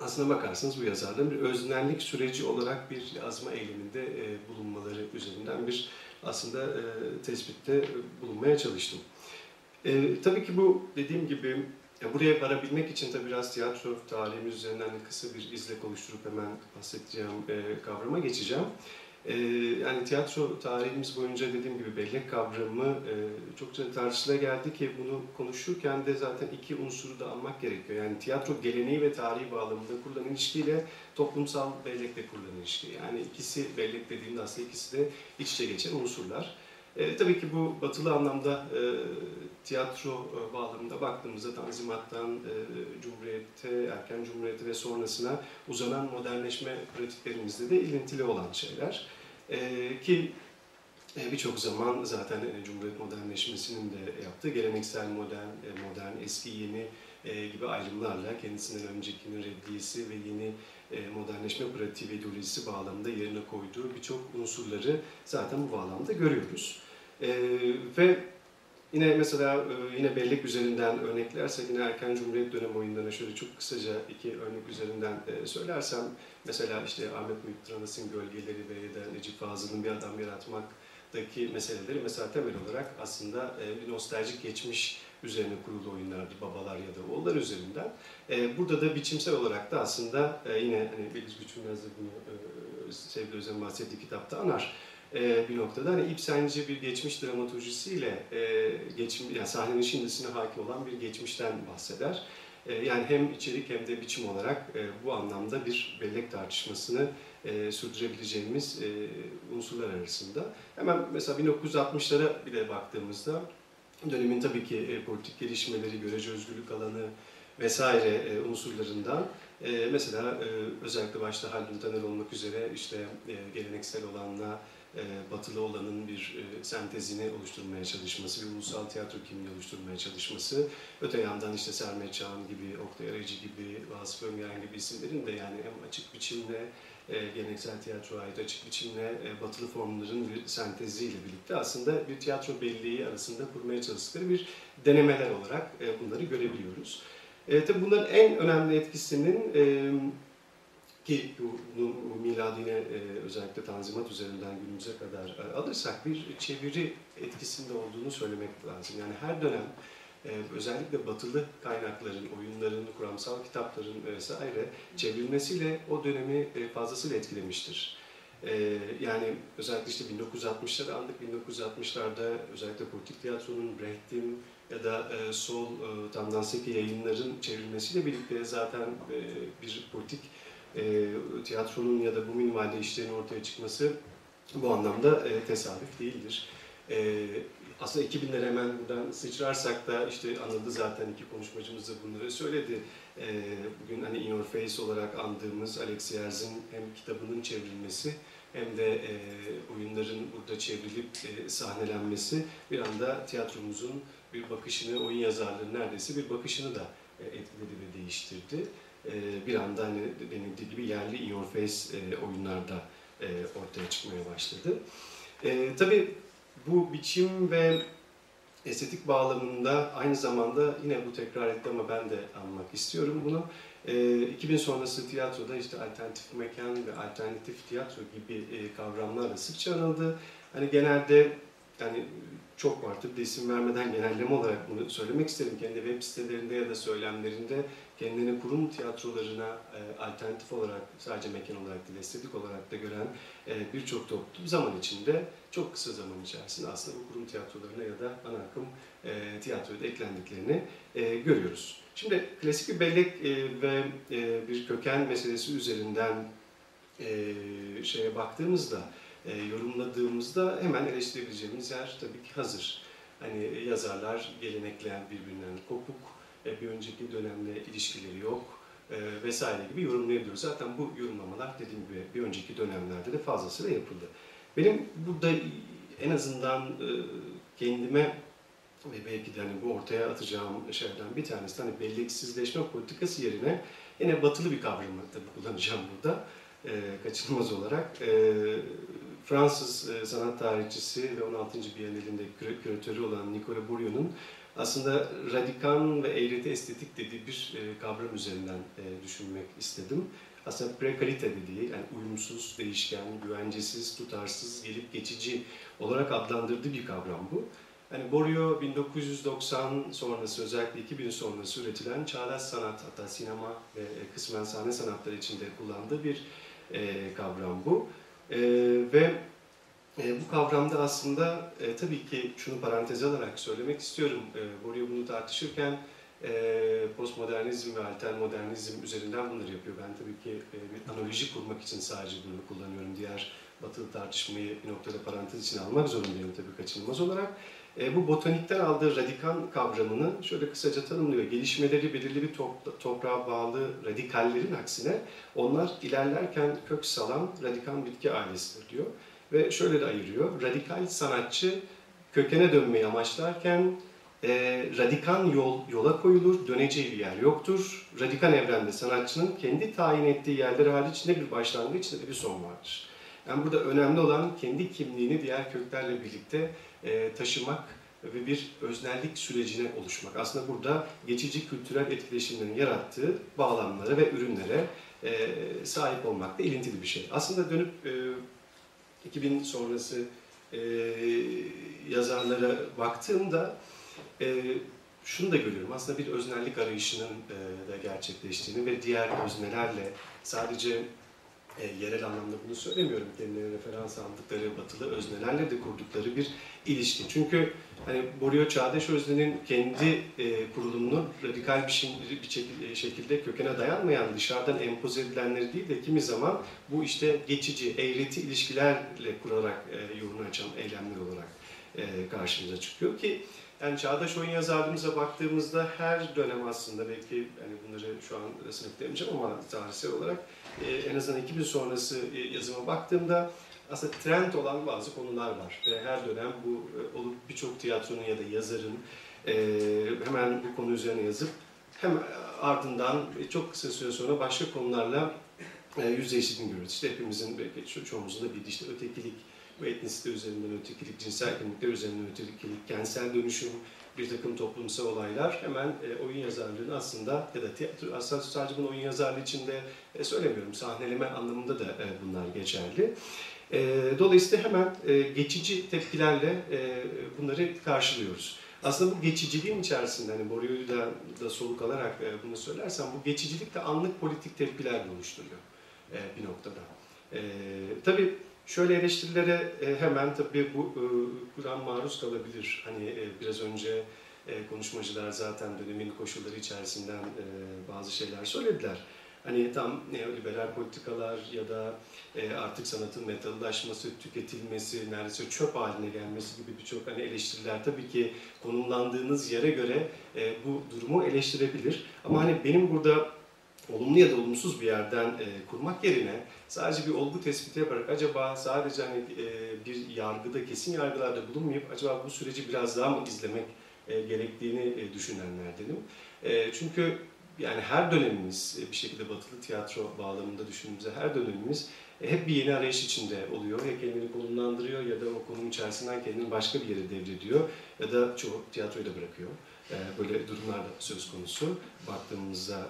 aslına bakarsanız bu yazarların bir öznellik süreci olarak bir yazma eyleminde e, bulunmaları üzerinden bir aslında e, tespitte bulunmaya çalıştım. E, tabii ki bu dediğim gibi ya buraya varabilmek için tabii biraz tiyatro tarihimiz üzerinden kısa bir izlek oluşturup hemen bahsedeceğim e, kavrama geçeceğim. E, yani tiyatro tarihimiz boyunca dediğim gibi bellek kavramı e, çokça tartışıla geldi ki bunu konuşurken de zaten iki unsuru da almak gerekiyor. Yani tiyatro geleneği ve tarihi bağlamında kurulan ilişkiyle toplumsal bellekle kurulan ilişki. Yani ikisi bellek dediğimde aslında ikisi de iç içe geçen unsurlar. E, tabii ki bu batılı anlamda e, tiyatro e, bağlamında baktığımızda Tanzimat'tan e, Cumhuriyet'e, erken Cumhuriyet'e ve sonrasına uzanan modernleşme pratiklerimizde de ilintili olan şeyler. E, ki e, birçok zaman zaten e, Cumhuriyet modernleşmesinin de yaptığı geleneksel modern, e, modern, eski, yeni e, gibi ayrımlarla kendisinden öncekinin reddiyesi ve yeni modernleşme pratiği ve ideolojisi bağlamında yerine koyduğu birçok unsurları zaten bu bağlamda görüyoruz. E, ve yine mesela e, yine bellek üzerinden örneklersek yine erken Cumhuriyet dönemi oyunlarına şöyle çok kısaca iki örnek üzerinden e, söylersem mesela işte Ahmet Muhittin Anas'ın Gölgeleri ve ya da Necip Fazıl'ın Bir Adam Yaratmak'taki meseleleri mesela temel olarak aslında e, bir nostaljik geçmiş üzerine kurulu oyunlardı babalar ya da oğullar üzerinden. E, burada da biçimsel olarak da aslında e, yine hani Beliz Güçülmez de bunu e, sevgili Özlem bahsettiği kitapta anar e, bir noktada. Hani İpsenci bir geçmiş dramaturjisiyle e, geçim, yani sahnenin şimdisine hakim olan bir geçmişten bahseder. E, yani hem içerik hem de biçim olarak e, bu anlamda bir bellek tartışmasını e, sürdürebileceğimiz e, unsurlar arasında. Hemen mesela 1960'lara bile baktığımızda dönemin tabii ki e, politik gelişmeleri, görece özgürlük alanı vesaire e, unsurlarından e, mesela özellikle başta Haldun Taner olmak üzere işte geleneksel olanla batılı olanın bir sentezini oluşturmaya çalışması, bir ulusal tiyatro kimliği oluşturmaya çalışması, öte yandan işte Sermet Çağan gibi, Oktay Aracı gibi, Vasıf Öngören gibi isimlerin de yani hem açık biçimle e, geleneksel tiyatroya ait açık biçimle e, batılı formların bir senteziyle birlikte aslında bir tiyatro belleği arasında kurmaya çalıştıkları bir denemeler olarak e, bunları görebiliyoruz. E, tabii bunların en önemli etkisinin e, ki bu, bu, bu miladı yine e, özellikle Tanzimat üzerinden günümüze kadar e, alırsak bir çeviri etkisinde olduğunu söylemek lazım. Yani her dönem özellikle batılı kaynakların, oyunların, kuramsal kitapların vesaire çevrilmesiyle o dönemi e, fazlasıyla etkilemiştir. E, yani özellikle işte 1960'ları andık, 1960'larda özellikle politik tiyatronun, Brecht'in ya da e, sol e, Tandanseki yayınların çevrilmesiyle birlikte zaten bir politik tiyatronun ya da bu minvalde işlerin ortaya çıkması bu anlamda tesadüf değildir. Aslında 2000'lere hemen buradan sıçrarsak da işte anıldı zaten iki konuşmacımız da bunları söyledi. E, bugün hani In Your Face olarak andığımız Alex Yerz'in hem kitabının çevrilmesi hem de e, oyunların burada çevrilip e, sahnelenmesi bir anda tiyatromuzun bir bakışını, oyun yazarlığının neredeyse bir bakışını da e, etkiledi ve değiştirdi. E, bir anda hani denildiği gibi yerli in your face e, oyunlarda e, ortaya çıkmaya başladı. E, tabii bu biçim ve estetik bağlamında aynı zamanda yine bu tekrar etti ama ben de anmak istiyorum bunu. E, 2000 sonrası tiyatroda işte alternatif mekan ve alternatif tiyatro gibi e, kavramlarla sıkça anıldı. Hani genelde yani çok var. Tabii isim vermeden genelleme olarak bunu söylemek isterim. Kendi web sitelerinde ya da söylemlerinde kendini kurum tiyatrolarına e, alternatif olarak sadece mekan olarak değil estetik olarak da gören e, birçok toplum zaman içinde çok kısa zaman içerisinde aslında bu kurum tiyatrolarına ya da ana akım e, tiyatroya da eklendiklerini e, görüyoruz. Şimdi klasik bir bellek e, ve e, bir köken meselesi üzerinden e, şeye baktığımızda e, yorumladığımızda hemen eleştirebileceğimiz yer tabii ki hazır. Hani yazarlar gelenekler birbirinden kopuk, e, bir önceki dönemle ilişkileri yok e, vesaire gibi yorumlayabiliyoruz. Zaten bu yorumlamalar dediğim gibi bir önceki dönemlerde de fazlasıyla yapıldı. Benim burada en azından e, kendime ve belki de hani bu ortaya atacağım şeylerden bir tanesi hani belleksizleşme politikası yerine yine batılı bir kavramı tabii kullanacağım burada e, kaçınılmaz olarak. E, Fransız e, sanat tarihçisi ve 16. Bienalinde küratörü olan Nicolas Bourrion'un aslında radikal ve eğreti estetik dediği bir e, kavram üzerinden e, düşünmek istedim. Aslında prekalite dediği, yani uyumsuz, değişken, güvencesiz, tutarsız, gelip geçici olarak adlandırdığı bir kavram bu. Yani Borio 1990 sonrası özellikle 2000 sonrası üretilen çağdaş sanat hatta sinema ve kısmen sahne sanatları içinde kullandığı bir e, kavram bu. E, ve e, bu kavramda aslında e, tabii ki şunu parantez alarak söylemek istiyorum. E, Borio bunu tartışırken e, postmodernizm ve altermodernizm üzerinden bunları yapıyor. Ben tabii ki e, bir analoji kurmak için sadece bunu kullanıyorum. Diğer batılı tartışmayı bir noktada parantez için almak zorundayım tabii kaçınılmaz olarak. E, bu botanikten aldığı radikal kavramını şöyle kısaca tanımlıyor. Gelişmeleri belirli bir top, toprağa bağlı radikallerin aksine onlar ilerlerken kök salan radikal bitki ailesidir diyor. Ve şöyle de ayırıyor. Radikal sanatçı kökene dönmeyi amaçlarken e, radikan yol yola koyulur, döneceği bir yer yoktur. Radikal evrende sanatçının kendi tayin ettiği yerler hariç ne bir başlangıç ne bir son vardır. Yani burada önemli olan kendi kimliğini diğer köklerle birlikte e, taşımak ve bir öznellik sürecine oluşmak. Aslında burada geçici kültürel etkileşimlerin yarattığı bağlamlara ve ürünlere e, sahip olmak da ilintili bir şey. Aslında dönüp e, 2000 sonrası e, yazarlara baktığımda şunu da görüyorum. Aslında bir öznellik arayışının da gerçekleştiğini ve diğer öznelerle sadece e, yerel anlamda bunu söylemiyorum. Kendilerine referans aldıkları batılı öznelerle de kurdukları bir ilişki. Çünkü hani Borio Çağdaş Özne'nin kendi e, kurulumunu radikal bir, şey, bir şekilde, şekilde kökene dayanmayan dışarıdan empoze edilenleri değil de kimi zaman bu işte geçici, eğreti ilişkilerle kurarak e, yolunu açan eylemler olarak e, karşımıza çıkıyor ki yani çağdaş oyun yazarlığımıza baktığımızda her dönem aslında belki yani bunları şu an sınıflayamayacağım ama tarihsel olarak e, en azından 2000 sonrası e, yazıma baktığımda aslında trend olan bazı konular var. Ve her dönem bu e, olup birçok tiyatronun ya da yazarın e, hemen bu konu üzerine yazıp hem ardından çok kısa süre sonra başka konularla e, yüzleştiğini görüyoruz. İşte hepimizin belki ço çoğumuzun da bildiği işte ötekilik, etnisite üzerinden ötekilik, cinsel kimlikler üzerinden ötekilik, kentsel dönüşüm, bir takım toplumsal olaylar hemen e, oyun yazarlığını aslında ya da tiyatro, aslında sadece bunu oyun yazarlığı içinde e, söylemiyorum, sahneleme anlamında da e, bunlar geçerli. E, dolayısıyla hemen e, geçici tepkilerle e, bunları karşılıyoruz. Aslında bu geçiciliğin içerisinde, hani Borio'yu da, da soluk alarak e, bunu söylersem, bu geçicilik de anlık politik tepkiler oluşturuyor e, bir noktada. E, tabii Şöyle eleştirilere e, hemen tabii bu e, Kur'an maruz kalabilir. Hani e, biraz önce konuşmacılar zaten dönemin koşulları içerisinden bazı şeyler söylediler. Hani tam neoliberal politikalar ya da artık sanatın metallaşması, tüketilmesi, neredeyse çöp haline gelmesi gibi birçok hani eleştiriler tabii ki konumlandığınız yere göre bu durumu eleştirebilir. Ama hani benim burada olumlu ya da olumsuz bir yerden kurmak yerine sadece bir olgu tespiti yaparak acaba sadece hani e, bir yargıda kesin yargılarda bulunmayıp acaba bu süreci biraz daha mı izlemek e, gerektiğini e, düşünenlerdenim. E, çünkü yani her dönemimiz bir şekilde batılı tiyatro bağlamında düşündüğümüzde her dönemimiz hep bir yeni arayış içinde oluyor. Ya kendini konumlandırıyor ya da o konum içerisinden kendini başka bir yere devrediyor ya da çoğu tiyatroyu da bırakıyor. Böyle durumlar söz konusu baktığımızda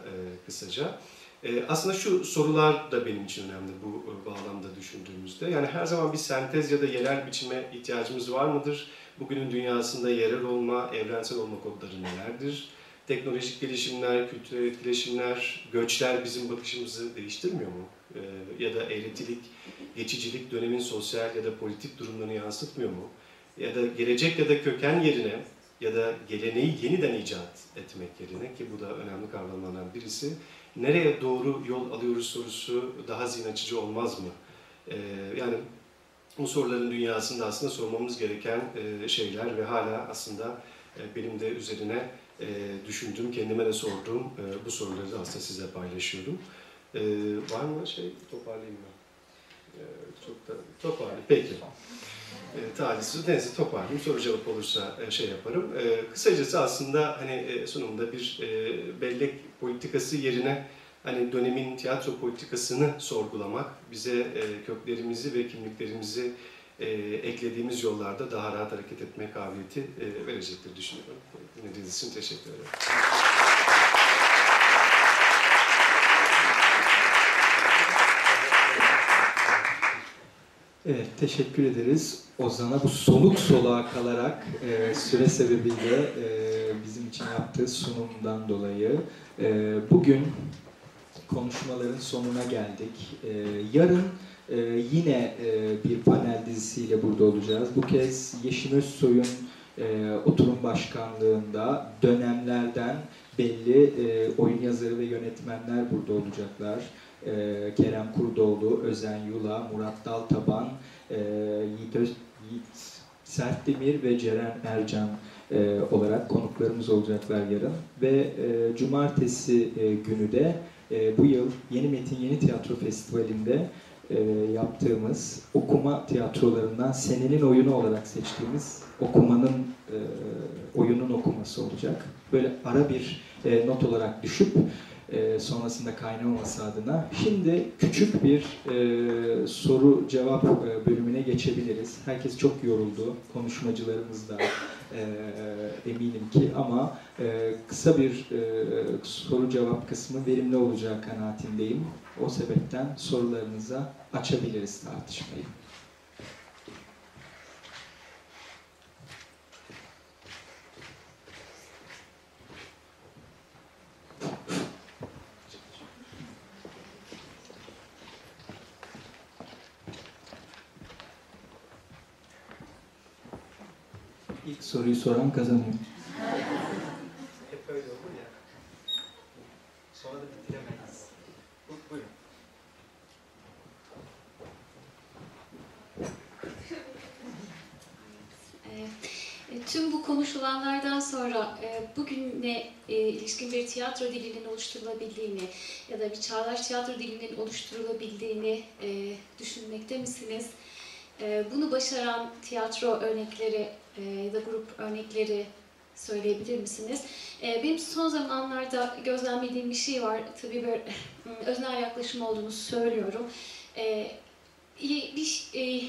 kısaca. E, aslında şu sorular da benim için önemli bu bağlamda düşündüğümüzde. Yani her zaman bir sentez ya da yerel biçime ihtiyacımız var mıdır? Bugünün dünyasında yerel olma, evrensel olma kodları nelerdir? Teknolojik gelişimler, kültürel etkileşimler, göçler bizim bakışımızı değiştirmiyor mu? Ya da eğretilik, geçicilik dönemin sosyal ya da politik durumlarını yansıtmıyor mu? Ya da gelecek ya da köken yerine ya da geleneği yeniden icat etmek yerine ki bu da önemli kavramlardan birisi nereye doğru yol alıyoruz sorusu daha zihin açıcı olmaz mı? Ee, yani bu soruların dünyasında aslında sormamız gereken e, şeyler ve hala aslında e, benim de üzerine e, düşündüğüm, kendime de sorduğum bu soruları da aslında size paylaşıyorum. Var mı şey? Toparlayayım mı? E, çok da toparlayayım. Peki e, talihsiz. Neyse toparlayayım. Soru cevap olursa e, şey yaparım. E, kısacası aslında hani e, sunumda bir e, bellek politikası yerine hani dönemin tiyatro politikasını sorgulamak, bize köklerimizi ve kimliklerimizi eklediğimiz yollarda daha rahat hareket etme kabiliyeti verecektir düşünüyorum. Dinlediğiniz için teşekkür ederim. Evet, teşekkür ederiz. Ozan'a bu soluk soluğa kalarak e, süre sebebiyle e, bizim için yaptığı sunumdan dolayı e, bugün konuşmaların sonuna geldik. E, yarın e, yine e, bir panel dizisiyle burada olacağız. Bu kez Yeşim Özsoy'un e, oturum başkanlığında dönemlerden belli e, oyun yazarı ve yönetmenler burada olacaklar. E, Kerem Kurdoğlu, Özen Yula, Murat Daltaban, e, Yiğit, Öz, Yiğit Sertdemir ve Ceren Ercan e, olarak konuklarımız olacaklar yarın. Ve e, cumartesi e, günü de e, bu yıl Yeni Metin Yeni Tiyatro Festivali'nde e, yaptığımız okuma tiyatrolarından senenin oyunu olarak seçtiğimiz okumanın e, oyunun okuması olacak. Böyle ara bir e, not olarak düşüp e, sonrasında kaynamaması adına. Şimdi küçük bir e, soru cevap e, bölümüne geçebiliriz. Herkes çok yoruldu. Konuşmacılarımız da e, eminim ki ama e, kısa bir e, soru cevap kısmı verimli olacağı kanaatindeyim. O sebepten sorularınıza açabiliriz tartışmayı. İlk soruyu soran kazanıyor. Hep öyle olur ya. Sonra da bitiremeyiz. Bu- Buyurun. E, Tüm bu konuşulanlardan sonra e, bugüne e, ilişkin bir tiyatro dilinin oluşturulabildiğini ya da bir çağdaş tiyatro dilinin oluşturulabildiğini e, düşünmekte misiniz? Bunu başaran tiyatro örnekleri e, ya da grup örnekleri söyleyebilir misiniz? E, Benim son zamanlarda gözlemlediğim bir şey var. Tabii böyle öznel yaklaşım olduğunu söylüyorum. E, iyi Bir, e,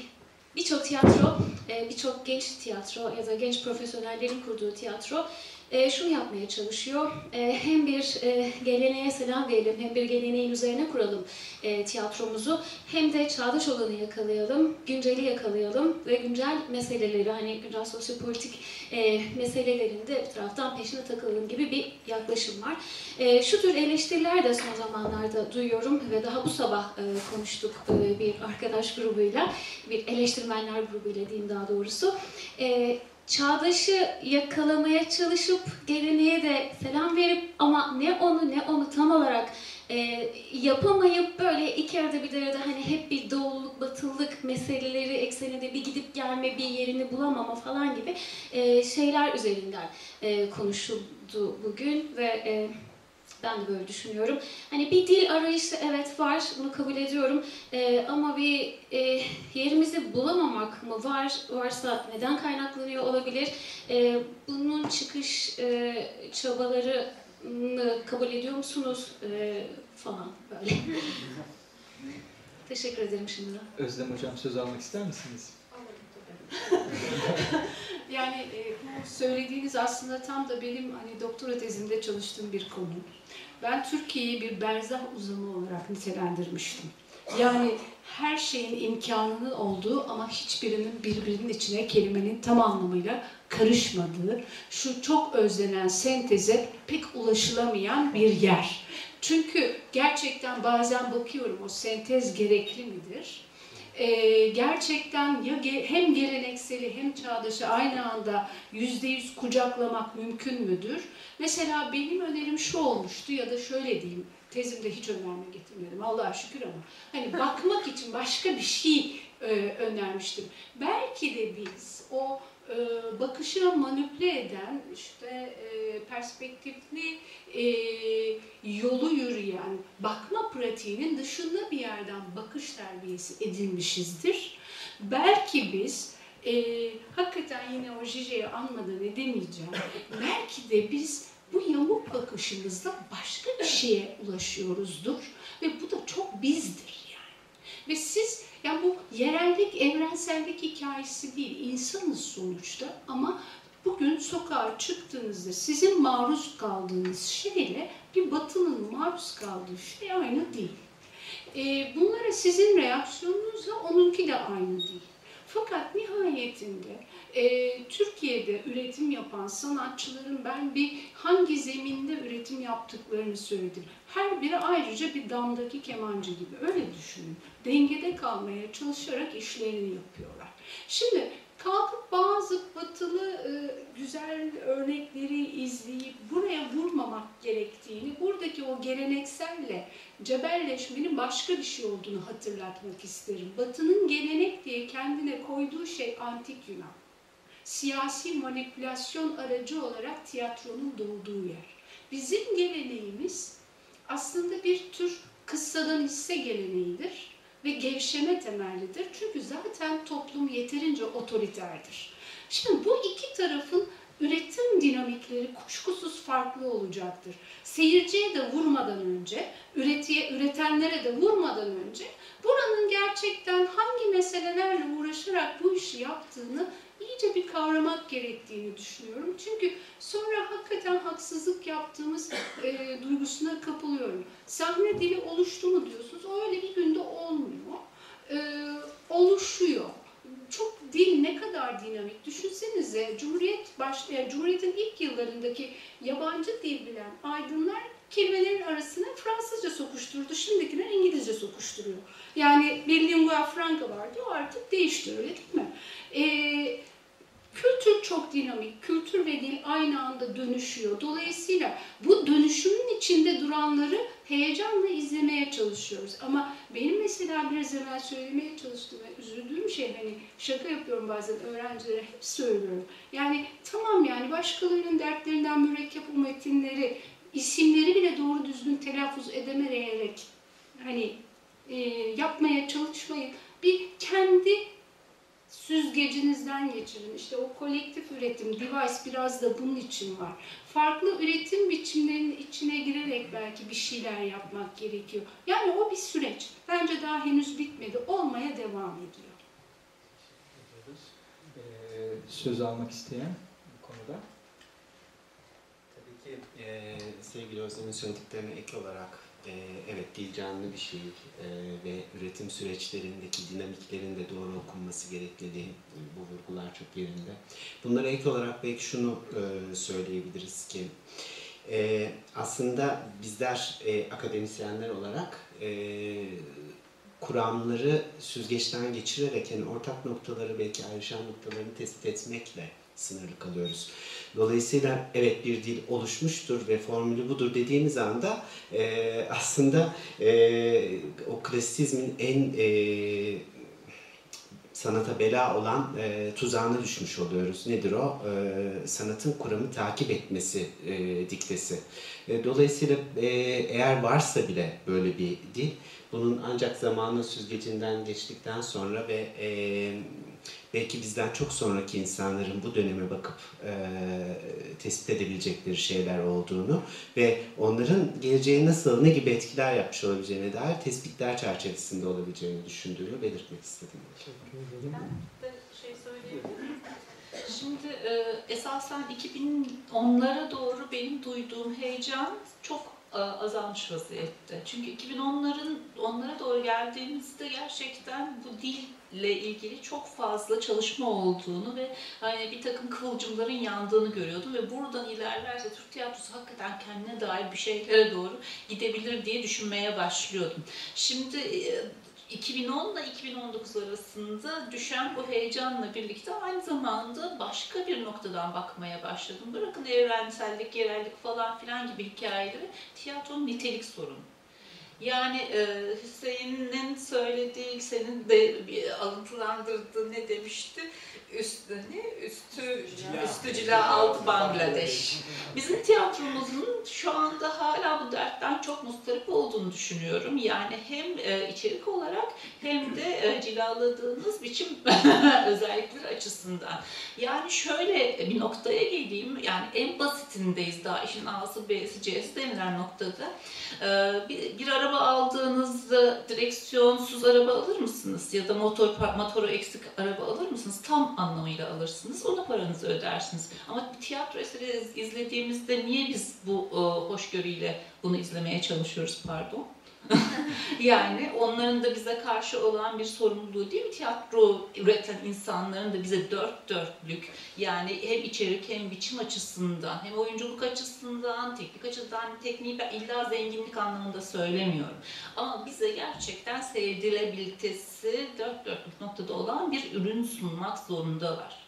birçok tiyatro e, birçok genç tiyatro ya da genç profesyonellerin kurduğu tiyatro e, şunu yapmaya çalışıyor. E, hem bir e, geleneğe selam verelim, hem bir geleneğin üzerine kuralım e, tiyatromuzu. Hem de çağdaş olanı yakalayalım, günceli yakalayalım ve güncel meseleleri, hani güncel sosyopolitik e, meselelerin de bir taraftan peşine takılalım gibi bir yaklaşım var. E, şu tür eleştiriler de son zamanlarda duyuyorum ve daha bu sabah e, konuştuk e, bir arkadaş grubuyla bir eleştirmenler grubuyla diyeyim daha doğrusu. Ee, çağdaşı yakalamaya çalışıp geleneğe de selam verip ama ne onu ne onu tam olarak e, yapamayıp böyle iki arada bir arada hani hep bir doğuluk, batılılık meseleleri ekseninde bir gidip gelme, bir yerini bulamama falan gibi e, şeyler üzerinden e, konuşuldu bugün ve e, ben de böyle düşünüyorum. Hani bir dil arayışı evet var, bunu kabul ediyorum. Ee, ama bir e, yerimizi bulamamak mı var? Varsa neden kaynaklanıyor olabilir? Ee, bunun çıkış e, çabalarını kabul ediyor musunuz? Ee, falan böyle. Teşekkür ederim şimdiden. Özlem Hocam söz almak ister misiniz? Yani e, bu söylediğiniz aslında tam da benim hani doktora tezimde çalıştığım bir konu. Ben Türkiye'yi bir berzah uzamı olarak nitelendirmiştim. Yani her şeyin imkanının olduğu ama hiçbirinin birbirinin içine kelimenin tam anlamıyla karışmadığı, şu çok özlenen senteze pek ulaşılamayan bir yer. Çünkü gerçekten bazen bakıyorum o sentez gerekli midir? Ee, gerçekten ya ge- hem gelenekseli hem çağdaşı aynı anda yüzde yüz kucaklamak mümkün müdür? Mesela benim önerim şu olmuştu ya da şöyle diyeyim, tezimde hiç önerme getirmedim Allah'a şükür ama hani bakmak için başka bir şey e, önermiştim. Belki de biz o e, bakışı manipüle eden işte e, perspektifli e, yolu yürüyen bakma pratiğinin dışında bir yerden bakış terbiyesi edilmişizdir. Belki biz e, hakikaten yine o Jije'yi anmadan edemeyeceğim. Belki de biz bu yamuk bakışımızda başka bir şeye ulaşıyoruzdur ve bu da çok bizdir yani. Ve siz yani bu yerellik, evrensellik hikayesi değil, insanız sonuçta ama bugün sokağa çıktığınızda sizin maruz kaldığınız şeyle bir batının maruz kaldığı şey aynı değil. Ee, bunlara sizin reaksiyonunuzla onunki de aynı değil. Fakat nihayetinde e, Türkiye'de üretim yapan sanatçıların ben bir hangi zeminde üretim yaptıklarını söyledim. Her biri ayrıca bir damdaki kemancı gibi öyle düşünün. Dengede kalmaya çalışarak işlerini yapıyorlar. Şimdi kalkıp bazı batılı e, güzel örnekleri izleyip buraya vurmamak gerektiğini, buradaki o gelenekselle cebelleşmenin başka bir şey olduğunu hatırlatmak isterim. Batı'nın gelenek diye kendine koyduğu şey antik Yunan. Siyasi manipülasyon aracı olarak tiyatronun doğduğu yer. Bizim geleneğimiz aslında bir tür kıssadan hisse geleneğidir ve gevşeme temellidir. Çünkü zaten toplum yeterince otoriterdir. Şimdi bu iki tarafın üretim dinamikleri kuşkusuz farklı olacaktır. Seyirciye de vurmadan önce, üretiye, üretenlere de vurmadan önce buranın gerçekten hangi meselelerle uğraşarak bu işi yaptığını iyice bir kavramak gerektiğini düşünüyorum. Çünkü sonra hakikaten haksızlık yaptığımız e, duygusuna kapılıyorum. Sahne dili oluştu mu diyorsunuz, o öyle bir günde olmuyor. E, oluşuyor. Çok dil ne kadar dinamik. Düşünsenize Cumhuriyet baş, yani Cumhuriyet'in ilk yıllarındaki yabancı dil bilen aydınlar kelimelerin arasına Fransızca sokuşturdu. Şimdikiler İngilizce sokuşturuyor. Yani bir lingua franca vardı, o artık değişti öyle değil mi? Ee, kültür çok dinamik, kültür ve dil aynı anda dönüşüyor. Dolayısıyla bu dönüşümün içinde duranları heyecanla izlemeye çalışıyoruz. Ama benim mesela biraz evvel söylemeye çalıştığım ve üzüldüğüm şey hani şaka yapıyorum bazen öğrencilere hep söylüyorum. Yani tamam yani başkalarının dertlerinden mürekkep o metinleri, isimleri bile doğru düzgün telaffuz edemeyerek hani e, yapmaya çalışmayın. Bir kendi süzgecinizden geçirin. İşte o kolektif üretim, device biraz da bunun için var. Farklı üretim biçimlerinin içine girerek belki bir şeyler yapmak gerekiyor. Yani o bir süreç. Bence daha henüz bitmedi. Olmaya devam ediyor. Ee, söz almak isteyen bu konuda. Tabii ki e, sevgili Özlem'in söylediklerine ek olarak e, evet dil canlı bir şey e, ve üretim süreçlerindeki dinamiklerin de doğru okunması gerekliliği bu vurgular çok yerinde. Bunlara ek olarak belki şunu e, söyleyebiliriz ki aslında bizler akademisyenler olarak kuramları süzgeçten geçirerek yani ortak noktaları belki ayrışan noktalarını tespit etmekle sınırlı kalıyoruz. Dolayısıyla evet bir dil oluşmuştur ve formülü budur dediğimiz anda e, aslında e, o klasizmin en e, sanata bela olan e, tuzağına düşmüş oluyoruz. Nedir o? E, sanatın kuramı takip etmesi e, diktesi. E, dolayısıyla e, eğer varsa bile böyle bir dil, bunun ancak zamanın süzgecinden geçtikten sonra ve e, belki bizden çok sonraki insanların bu döneme bakıp e, tespit edebilecekleri şeyler olduğunu ve onların geleceğe nasıl, ne gibi etkiler yapmış olabileceğine dair tespitler çerçevesinde olabileceğini düşündüğümü belirtmek istedim. Teşekkür ederim. Ben de şey söyleyebilir miyim? Şimdi e, esasen 2010'lara doğru benim duyduğum heyecan çok azalmış vaziyette. Çünkü 2010'ların onlara doğru geldiğimizde gerçekten bu dille ilgili çok fazla çalışma olduğunu ve hani bir takım kıvılcımların yandığını görüyordum ve buradan ilerlerse Türk tiyatrosu hakikaten kendine dair bir şeylere doğru gidebilir diye düşünmeye başlıyordum. Şimdi e, 2010 ile 2019 arasında düşen bu heyecanla birlikte aynı zamanda başka bir noktadan bakmaya başladım. Bırakın evrensellik, yerellik falan filan gibi hikayeleri, tiyatronun nitelik sorunu. Yani e, Hüseyin'in söylediği, senin de bir alıntılandırdığı ne demişti? Üstü ne? Üstü, üstücüler alt Bangladeş. Bizim tiyatromuzun şu anda hala bu dertten çok mustarip olduğunu düşünüyorum. Yani hem e, içerik olarak hem de e, cilaladığınız biçim özellikleri açısından. Yani şöyle bir noktaya geleyim. Yani en basitindeyiz daha işin A'sı, B'si, C'si denilen noktada. E, bir, bir araba aldığınızda direksiyonsuz araba alır mısınız? Ya da motor motoru eksik araba alır mısınız? Tam anlamıyla alırsınız. Ona paranızı ödersiniz. Ama tiyatro eseri izlediğimizde niye biz bu e, hoşgörüyle bunu izlemeye çalışıyoruz pardon? yani onların da bize karşı olan bir sorumluluğu değil mi? Tiyatro üreten insanların da bize dört dörtlük yani hem içerik hem biçim açısından hem oyunculuk açısından, teknik açıdan, tekniği ben illa zenginlik anlamında söylemiyorum. Ama bize gerçekten sevdirebilitesi dört dörtlük noktada olan bir ürün sunmak zorundalar.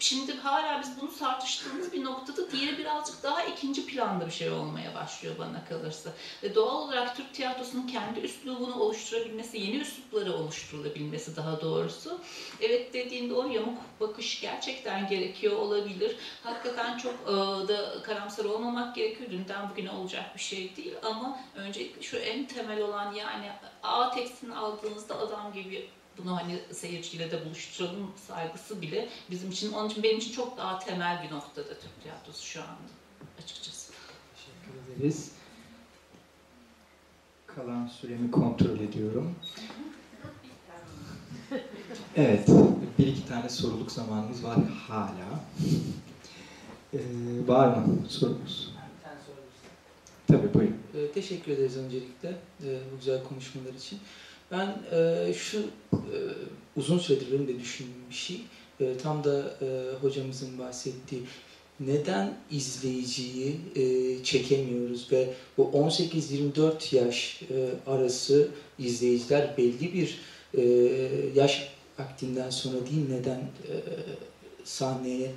Şimdi hala biz bunu tartıştığımız bir noktada diğeri birazcık daha ikinci planda bir şey olmaya başlıyor bana kalırsa. Ve doğal olarak Türk tiyatrosunun kendi üslubunu oluşturabilmesi, yeni üslupları oluşturulabilmesi daha doğrusu. Evet dediğinde o yamuk bakış gerçekten gerekiyor olabilir. Hakikaten çok e, da karamsar olmamak gerekiyor. Dünden bugüne olacak bir şey değil ama öncelikle şu en temel olan yani A tekstini aldığınızda adam gibi bunu hani seyirciyle de buluşturalım saygısı bile bizim için, onun için benim için çok daha temel bir noktada Türk tiyatrosu şu anda açıkçası. Teşekkür ederiz. Kalan süremi kontrol ediyorum. Evet, bir iki tane soruluk zamanımız var hala. Ee, var mı sorumuz? Tabii buyurun. Ee, teşekkür ederiz öncelikle e, bu güzel konuşmalar için. Ben e, şu e, uzun süredir benim de düşündüğüm bir şey. E, tam da e, hocamızın bahsettiği neden izleyiciyi e, çekemiyoruz ve bu 18-24 yaş e, arası izleyiciler belli bir e, yaş aktinden sonra değil neden e, sahneye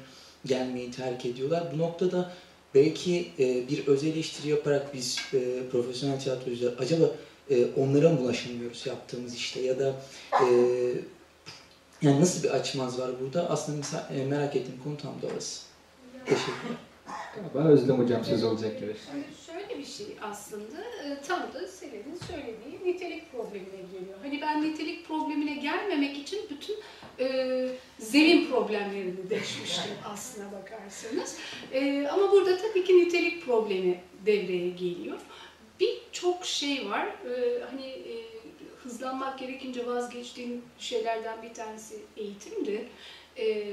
gelmeyi terk ediyorlar. Bu noktada belki e, bir öz eleştiri yaparak biz e, profesyonel tiyatrocular acaba e, onlara mı ulaşamıyoruz yaptığımız işte ya da e, yani nasıl bir açmaz var burada? Aslında mesela, e, merak ettiğim konu tam da orası. Teşekkürler. Galiba Özlem Hocam söz olacak gibi. Şimdi şöyle bir şey aslında e, tam da Selen'in söylediği nitelik problemine geliyor. Hani ben nitelik problemine gelmemek için bütün e, zemin problemlerini deşmiştim aslına bakarsanız. E, ama burada tabii ki nitelik problemi devreye geliyor. Birçok şey var. E, hani e, hızlanmak gerekince vazgeçtiğim şeylerden bir tanesi eğitimdi. E,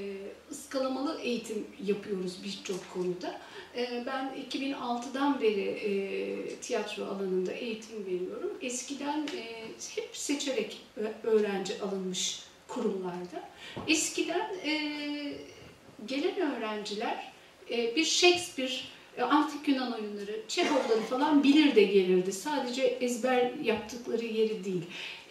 ıskalamalı eğitim yapıyoruz birçok konuda. E, ben 2006'dan beri e, tiyatro alanında eğitim veriyorum. Eskiden e, hep seçerek öğrenci alınmış kurumlarda. Eskiden e, gelen öğrenciler e, bir Shakespeare, Antik Yunan oyunları, Çehovları falan bilir de gelirdi. Sadece ezber yaptıkları yeri değil.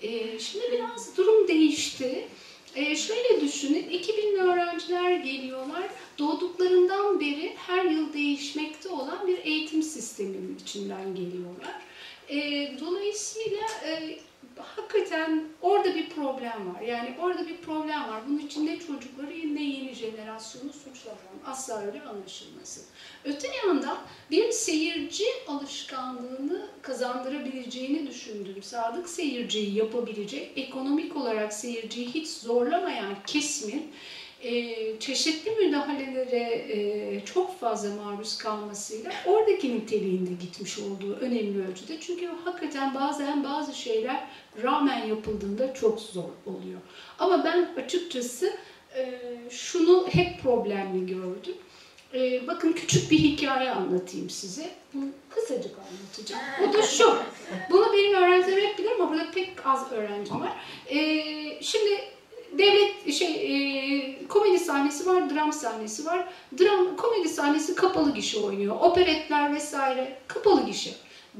E, şimdi biraz durum değişti. E, şöyle düşünün, 2000 öğrenciler geliyorlar. Doğduklarından beri her yıl değişmekte olan bir eğitim sisteminin içinden geliyorlar. E, dolayısıyla e, hakikaten orada bir problem var. Yani orada bir problem var. Bunun için ne çocukları ne yeni jenerasyonu suçlamam. Asla öyle anlaşılmasın. Öte yandan bir seyirci alışkanlığını kazandırabileceğini düşündüğüm, sadık seyirciyi yapabilecek, ekonomik olarak seyirciyi hiç zorlamayan kesimin e, çeşitli müdahalelere e, çok fazla maruz kalmasıyla oradaki niteliğinde gitmiş olduğu önemli ölçüde. Çünkü hakikaten bazen bazı şeyler rağmen yapıldığında çok zor oluyor. Ama ben açıkçası e, şunu hep problemli gördüm. E, bakın küçük bir hikaye anlatayım size. Bunu kısacık anlatacağım. O da şu. Bunu benim öğrencilerim hep bilir ama burada pek az öğrencim var. Şimdi devlet şey e, komedi sahnesi var, dram sahnesi var. Dram komedi sahnesi kapalı gişe oynuyor. Operetler vesaire kapalı gişe.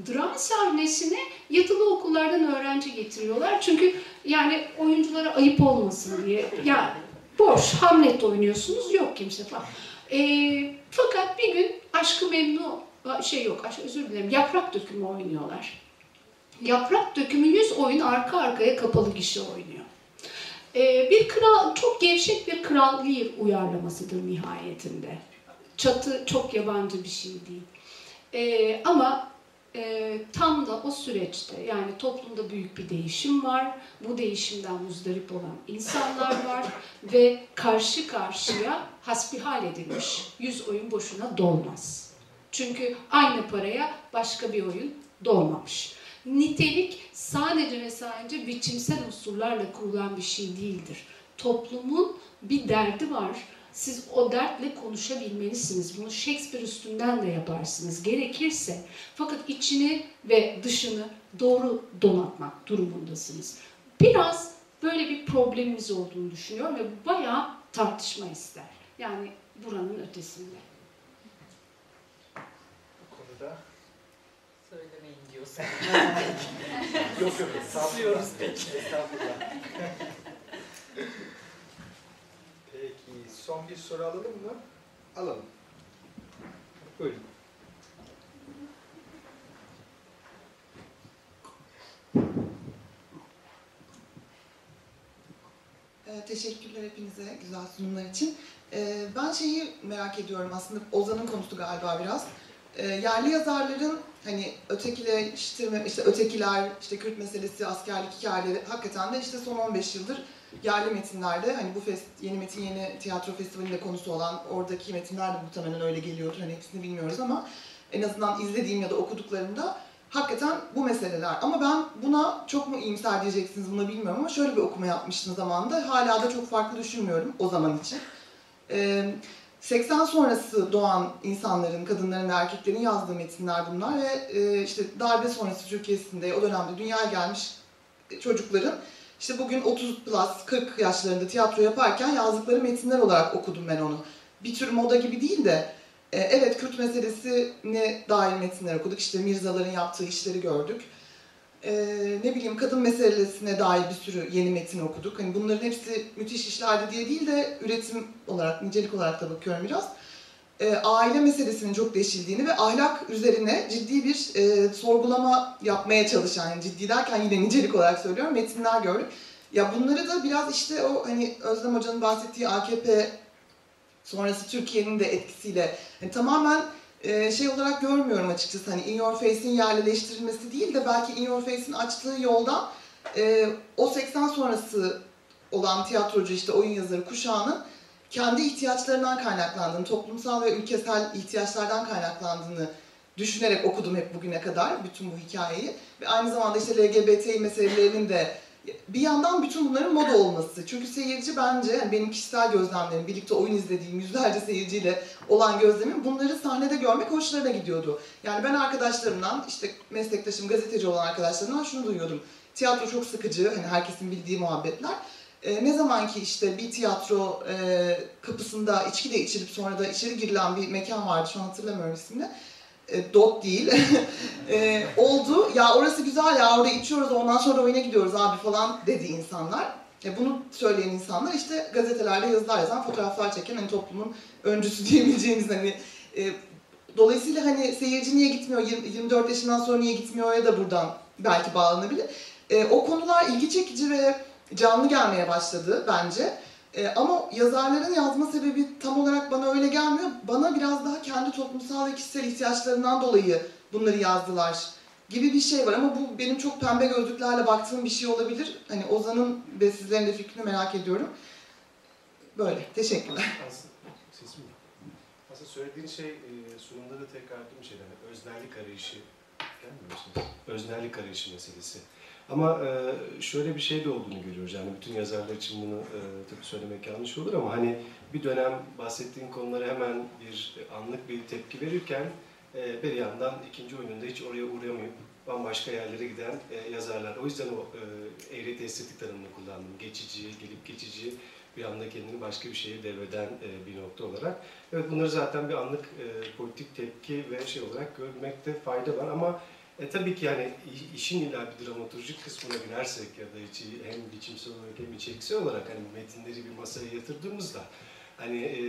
Dram sahnesine yatılı okullardan öğrenci getiriyorlar. Çünkü yani oyunculara ayıp olmasın diye. Ya boş Hamlet oynuyorsunuz yok kimse falan. E, fakat bir gün Aşkı Memnu şey yok, aşk, özür dilerim. Yaprak dökümü oynuyorlar. Yaprak dökümü 100 oyun arka arkaya kapalı gişe oynuyor. Ee, bir kral, çok gevşek bir kral Lear uyarlamasıdır nihayetinde. Çatı çok yabancı bir şey değil. Ee, ama e, tam da o süreçte yani toplumda büyük bir değişim var. Bu değişimden muzdarip olan insanlar var ve karşı karşıya hasbihal edilmiş. Yüz oyun boşuna dolmaz. Çünkü aynı paraya başka bir oyun dolmamış. Nitelik sadece ve sadece biçimsel unsurlarla kurulan bir şey değildir. Toplumun bir derdi var. Siz o dertle konuşabilmelisiniz. Bunu Shakespeare üstünden de yaparsınız gerekirse. Fakat içini ve dışını doğru donatmak durumundasınız. Biraz böyle bir problemimiz olduğunu düşünüyorum ve bayağı tartışma ister. Yani buranın ötesinde. Bu konuda Söylemeyin diyorsun. yok yok Susuyoruz peki. Estağfurullah. Peki son bir soru alalım mı? Alalım. Buyurun. Ee, Teşekkürler hepinize güzel sunumlar için. Ee, Ben şeyi merak ediyorum aslında Ozan'ın konusu galiba biraz. Ee, Yerli yazarların hani ötekileştirme, işte ötekiler, işte Kürt meselesi, askerlik hikayeleri hakikaten de işte son 15 yıldır yerli metinlerde hani bu fest, yeni metin yeni tiyatro festivalinde konusu olan oradaki metinler de muhtemelen öyle geliyordur. Hani hepsini bilmiyoruz ama en azından izlediğim ya da okuduklarımda hakikaten bu meseleler. Ama ben buna çok mu iyimser diyeceksiniz bunu bilmiyorum ama şöyle bir okuma yapmıştım zamanında. Hala da çok farklı düşünmüyorum o zaman için. Ee, 80 sonrası doğan insanların, kadınların ve erkeklerin yazdığı metinler bunlar ve e, işte darbe sonrası Türkiye'sinde o dönemde dünyaya gelmiş çocukların işte bugün 30 plus 40 yaşlarında tiyatro yaparken yazdıkları metinler olarak okudum ben onu. Bir tür moda gibi değil de e, evet Kürt meselesine dair metinler okuduk. İşte Mirzaların yaptığı işleri gördük. E, ne bileyim kadın meselesine dair bir sürü yeni metin okuduk. Hani bunların hepsi müthiş işlerdi diye değil de üretim olarak, nicelik olarak da bakıyorum biraz. E, aile meselesinin çok deşildiğini ve ahlak üzerine ciddi bir e, sorgulama yapmaya çalışan, yani ciddi derken yine nicelik olarak söylüyorum, metinler gördük. Ya bunları da biraz işte o hani Özlem Hoca'nın bahsettiği AKP sonrası Türkiye'nin de etkisiyle hani tamamen e, şey olarak görmüyorum açıkçası. Hani In Your Face'in yerleştirilmesi değil de belki In Your Face'in açtığı yoldan e, o 80 sonrası olan tiyatrocu işte oyun yazarı kuşağının kendi ihtiyaçlarından kaynaklandığını, toplumsal ve ülkesel ihtiyaçlardan kaynaklandığını düşünerek okudum hep bugüne kadar bütün bu hikayeyi. Ve aynı zamanda işte LGBT meselelerinin de bir yandan bütün bunların moda olması. Çünkü seyirci bence yani benim kişisel gözlemlerim, birlikte oyun izlediğim yüzlerce seyirciyle olan gözlemim bunları sahnede görmek hoşlarına gidiyordu. Yani ben arkadaşlarımdan, işte meslektaşım, gazeteci olan arkadaşlarımdan şunu duyuyordum. Tiyatro çok sıkıcı, hani herkesin bildiği muhabbetler. E, ne zaman ki işte bir tiyatro e, kapısında içki de içilip sonra da içeri girilen bir mekan vardı, şu an hatırlamıyorum ismini. E, dot değil. e, oldu. Ya orası güzel ya orada içiyoruz ondan sonra oyuna gidiyoruz abi falan dedi insanlar. E, bunu söyleyen insanlar işte gazetelerde yazılar yazan, fotoğraflar çeken hani toplumun öncüsü diyebileceğimiz hani e, dolayısıyla hani seyirci niye gitmiyor, 20, 24 yaşından sonra niye gitmiyor ya da buradan belki bağlanabilir. E, o konular ilgi çekici ve canlı gelmeye başladı bence. E, ama yazarların yazma sebebi tam olarak bana öyle gelmiyor. Bana biraz daha kendi toplumsal ve kişisel ihtiyaçlarından dolayı bunları yazdılar gibi bir şey var. Ama bu benim çok pembe gözlüklerle baktığım bir şey olabilir. Hani Ozan'ın ve sizlerin de fikrini merak ediyorum. Böyle. Teşekkürler. Aslında, sesim. Aslında söylediğin şey e, sunumda da tekrar ettiğim şey. Yani öznerlik arayışı. Gelmiyor musunuz? Öznerlik arayışı meselesi. Ama e, şöyle bir şey de olduğunu görüyoruz. Yani bütün yazarlar için bunu e, tabii söylemek yanlış olur ama hani bir dönem bahsettiğin konulara hemen bir anlık bir tepki verirken e, bir yandan ikinci oyununda hiç oraya uğrayamayıp bambaşka yerlere giden yazarlar. O yüzden o eğreti estetik tanımını kullandım. Geçici, gelip geçici bir anda kendini başka bir şeye devreden bir nokta olarak. Evet bunları zaten bir anlık politik tepki ve şey olarak görmekte fayda var ama e, tabii ki yani işin illa bir dramaturjik kısmına girersek ya da içi, hem biçimsel olarak hem içeriksel olarak hani metinleri bir masaya yatırdığımızda hani e,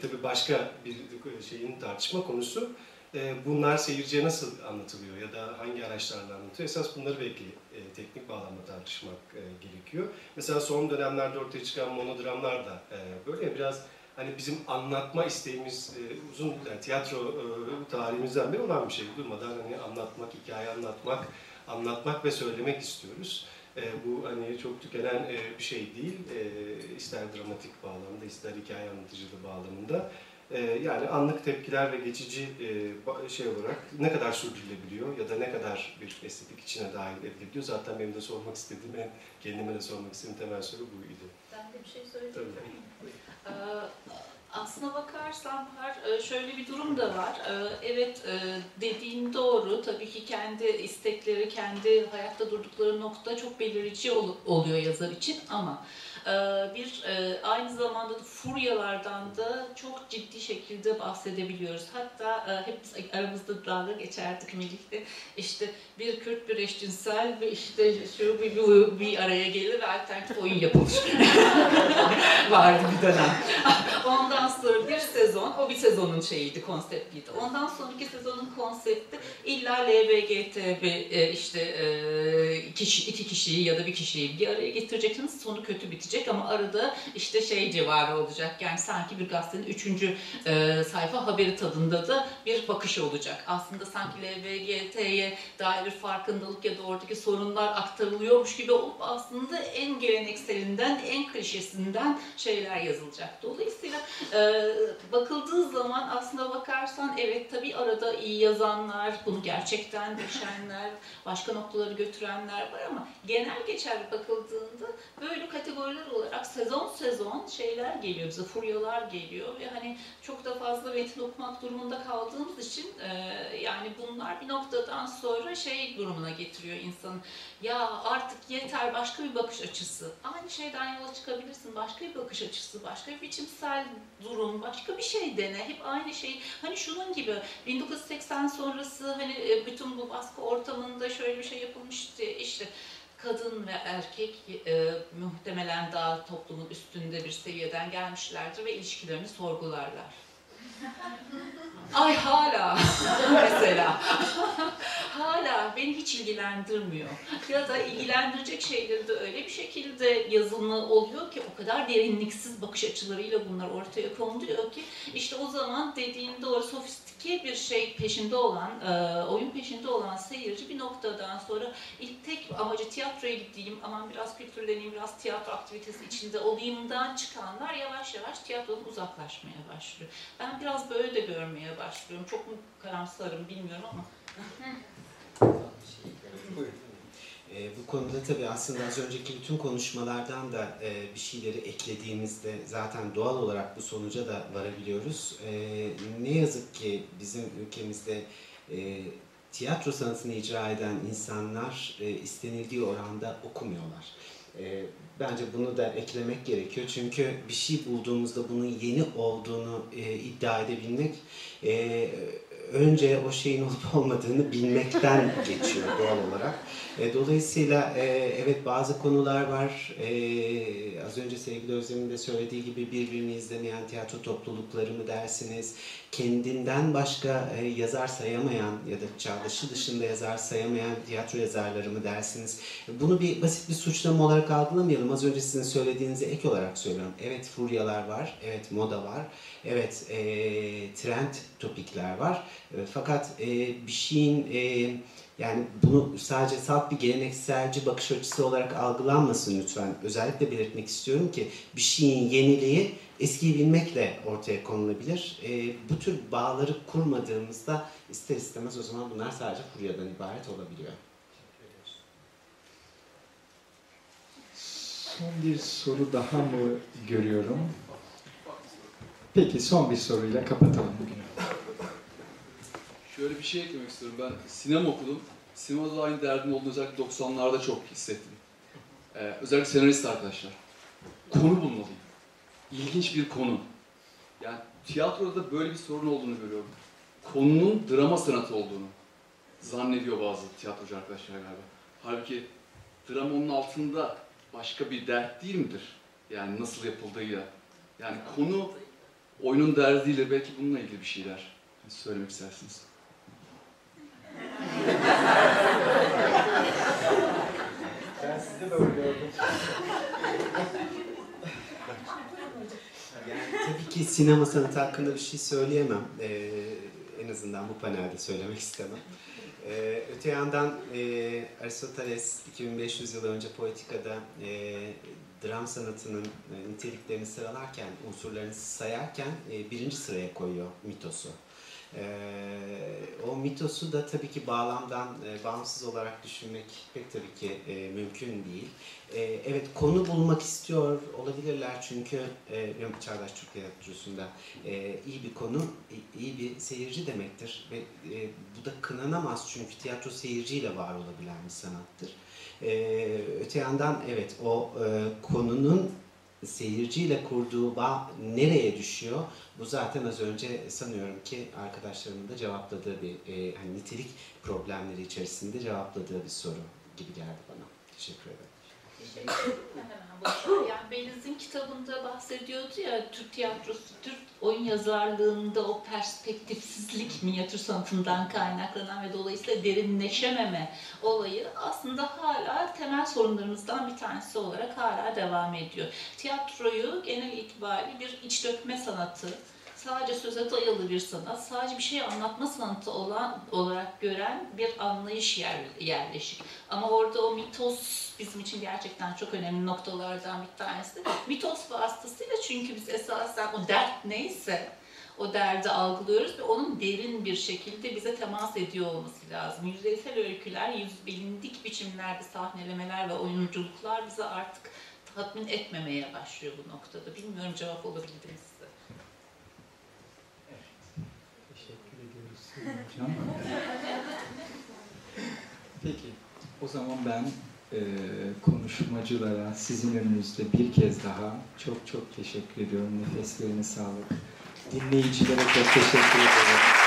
tabii başka bir şeyin tartışma konusu e, bunlar seyirciye nasıl anlatılıyor ya da hangi araçlarla anlatılıyor? Esas bunları belki e, teknik bağlamda tartışmak e, gerekiyor. Mesela son dönemlerde ortaya çıkan monodramlar da e, böyle biraz hani bizim anlatma isteğimiz e, uzun yani tiyatro e, tarihimizden beri olan bir şey. Durmadan hani anlatmak, hikaye anlatmak, anlatmak ve söylemek istiyoruz. E, bu hani çok tükenen e, bir şey değil. E, ister dramatik bağlamda, ister hikaye anlatıcılığı bağlamında. E, yani anlık tepkiler ve geçici e, şey olarak ne kadar sürdürülebiliyor ya da ne kadar bir estetik içine dahil edilebiliyor. Zaten benim de sormak istediğim, en kendime de sormak istediğim temel soru buydu. Ben de bir şey söyleyeyim. Tabii. Ee, Aslına bakarsan her e, şöyle bir durum da var. Ee, Evet e, dediğin doğru. Tabii ki kendi istekleri, kendi hayatta durdukları nokta çok belirici ol- oluyor yazar için ama bir e, aynı zamanda da furyalardan da çok ciddi şekilde bahsedebiliyoruz. Hatta e, hep biz aramızda dalga geçerdik Melih'le. İşte bir Kürt bir eşcinsel ve işte şu bir, bir, bir araya gelir ve alternatif oyun yapılır. Vardı bir dönem. Ondan sonra bir sezon, o bir sezonun şeyiydi, konseptiydi. Ondan sonraki sezonun konsepti illa LBGT bir e, işte e, kişi, iki kişiyi ya da bir kişiyi bir araya getireceksiniz. Sonu kötü bitecek ama arada işte şey civarı olacak. Yani sanki bir gazetenin üçüncü e, sayfa haberi tadında da bir bakış olacak. Aslında sanki LBGT'ye dair bir farkındalık ya da oradaki sorunlar aktarılıyormuş gibi olup aslında en gelenekselinden, en klişesinden şeyler yazılacak. Dolayısıyla e, bakıldığı zaman aslında bakarsan evet tabii arada iyi yazanlar, bunu gerçekten düşenler, başka noktaları götürenler var ama genel geçer bakıldığında böyle kategoriler olarak sezon sezon şeyler geliyor bize, furyalar geliyor ve hani çok da fazla metin okumak durumunda kaldığımız için e, yani bunlar bir noktadan sonra şey durumuna getiriyor insanı. Ya artık yeter başka bir bakış açısı. Aynı şeyden yola çıkabilirsin. Başka bir bakış açısı, başka bir biçimsel durum, başka bir şey dene. Hep aynı şey. Hani şunun gibi 1980 sonrası hani e, bütün bu baskı ortamında şöyle bir şey yapılmıştı. İşte kadın ve erkek e, muhtemelen daha toplumun üstünde bir seviyeden gelmişlerdir ve ilişkilerini sorgularlar. Ay hala mesela hala beni hiç ilgilendirmiyor. Ya da ilgilendirecek şeyleri de öyle bir şekilde yazımı oluyor ki o kadar derinliksiz bakış açılarıyla bunlar ortaya konuluyor ki işte o zaman dediğin doğru sofistike bir şey peşinde olan, e, oyun peşinde olan seyirci bir noktadan sonra ilk tek amacı tiyatroya gideyim, aman biraz kültürleneyim, biraz tiyatro aktivitesi içinde olayımdan çıkanlar yavaş yavaş tiyatrodan uzaklaşmaya başlıyor. Ben biraz böyle de görmeye başlıyorum. Çok mu karamsarım bilmiyorum ama. E, bu konuda tabii aslında az önceki bütün konuşmalardan da e, bir şeyleri eklediğimizde zaten doğal olarak bu sonuca da varabiliyoruz. E, ne yazık ki bizim ülkemizde e, tiyatro sanatını icra eden insanlar e, istenildiği oranda okumuyorlar. E, bence bunu da eklemek gerekiyor çünkü bir şey bulduğumuzda bunun yeni olduğunu e, iddia edebilmek e, önce o şeyin olup olmadığını bilmekten geçiyor doğal olarak. E, dolayısıyla e, evet bazı konular var. E, az önce sevgili Özlem'in de söylediği gibi birbirini izlemeyen tiyatro toplulukları mı dersiniz? Kendinden başka yazar sayamayan ya da çağdaşı dışında yazar sayamayan tiyatro yazarları mı dersiniz? Bunu bir basit bir suçlama olarak algılamayalım. Az önce sizin söylediğinize ek olarak söylüyorum. Evet furyalar var, evet moda var, evet trend topikler var. Fakat bir şeyin yani bunu sadece salt bir gelenekselci bakış açısı olarak algılanmasın lütfen. Özellikle belirtmek istiyorum ki bir şeyin yeniliği eskiyi bilmekle ortaya konulabilir. E, bu tür bağları kurmadığımızda ister istemez o zaman bunlar sadece furyadan ibaret olabiliyor. Son bir soru daha mı görüyorum? Peki son bir soruyla kapatalım bugünü. Şöyle bir şey eklemek istiyorum. Ben sinema okudum. Sinemada da aynı derdim olduğunu özellikle 90'larda çok hissettim. Ee, özellikle senarist arkadaşlar. Konu bulmalıyım. İlginç bir konu. Yani tiyatroda da böyle bir sorun olduğunu görüyorum. Konunun drama sanatı olduğunu zannediyor bazı tiyatrocu arkadaşlar galiba. Halbuki drama onun altında başka bir dert değil midir? Yani nasıl yapıldığıyla. Yani konu oyunun derdiyle belki bununla ilgili bir şeyler söylemek istersiniz. Ben sizi böyle gördüm. Yani tabii ki sinema sanatı hakkında bir şey söyleyemem. Ee, en azından bu panelde söylemek istemem. Ee, öte yandan e, Aristoteles 2500 yıl önce Poetika'da e, dram sanatının e, niteliklerini sıralarken, unsurlarını sayarken e, birinci sıraya koyuyor mitosu. Ee, o mitosu da tabii ki bağlamdan e, bağımsız olarak düşünmek pek tabii ki e, mümkün değil. E, evet konu bulmak istiyor olabilirler çünkü e, Çağdaş Türk Tiyatrosu'nda e, iyi bir konu iyi bir seyirci demektir ve e, bu da kınanamaz çünkü tiyatro seyirciyle var olabilen bir sanattır. E, öte yandan evet o e, konunun seyirciyle kurduğu bağ nereye düşüyor? Bu zaten az önce sanıyorum ki arkadaşlarımın da cevapladığı bir e, hani nitelik problemleri içerisinde cevapladığı bir soru gibi geldi bana. Teşekkür ederim. Yani Beliz'in kitabında bahsediyordu ya Türk tiyatrosu, Türk oyun yazarlığında o perspektifsizlik minyatür sanatından kaynaklanan ve dolayısıyla derinleşememe olayı aslında hala temel sorunlarımızdan bir tanesi olarak hala devam ediyor. Tiyatroyu genel itibariyle bir iç dökme sanatı, sadece söze dayalı bir sanat, sadece bir şey anlatma sanatı olan olarak gören bir anlayış yer, yerleşik. Ama orada o mitos bizim için gerçekten çok önemli noktalardan bir tanesi. Mitos vasıtasıyla çünkü biz esasen o dert neyse o derdi algılıyoruz ve onun derin bir şekilde bize temas ediyor olması lazım. Yüzeysel öyküler, yüz bilindik biçimlerde sahnelemeler ve oyunculuklar bize artık tatmin etmemeye başlıyor bu noktada. Bilmiyorum cevap olabildi mi size? Teşekkür ediyoruz Sayın Hocam. Peki, o zaman ben e, konuşmacılara sizin önünüzde bir kez daha çok çok teşekkür ediyorum. Nefeslerine sağlık. Dinleyicilere çok teşekkür ederim.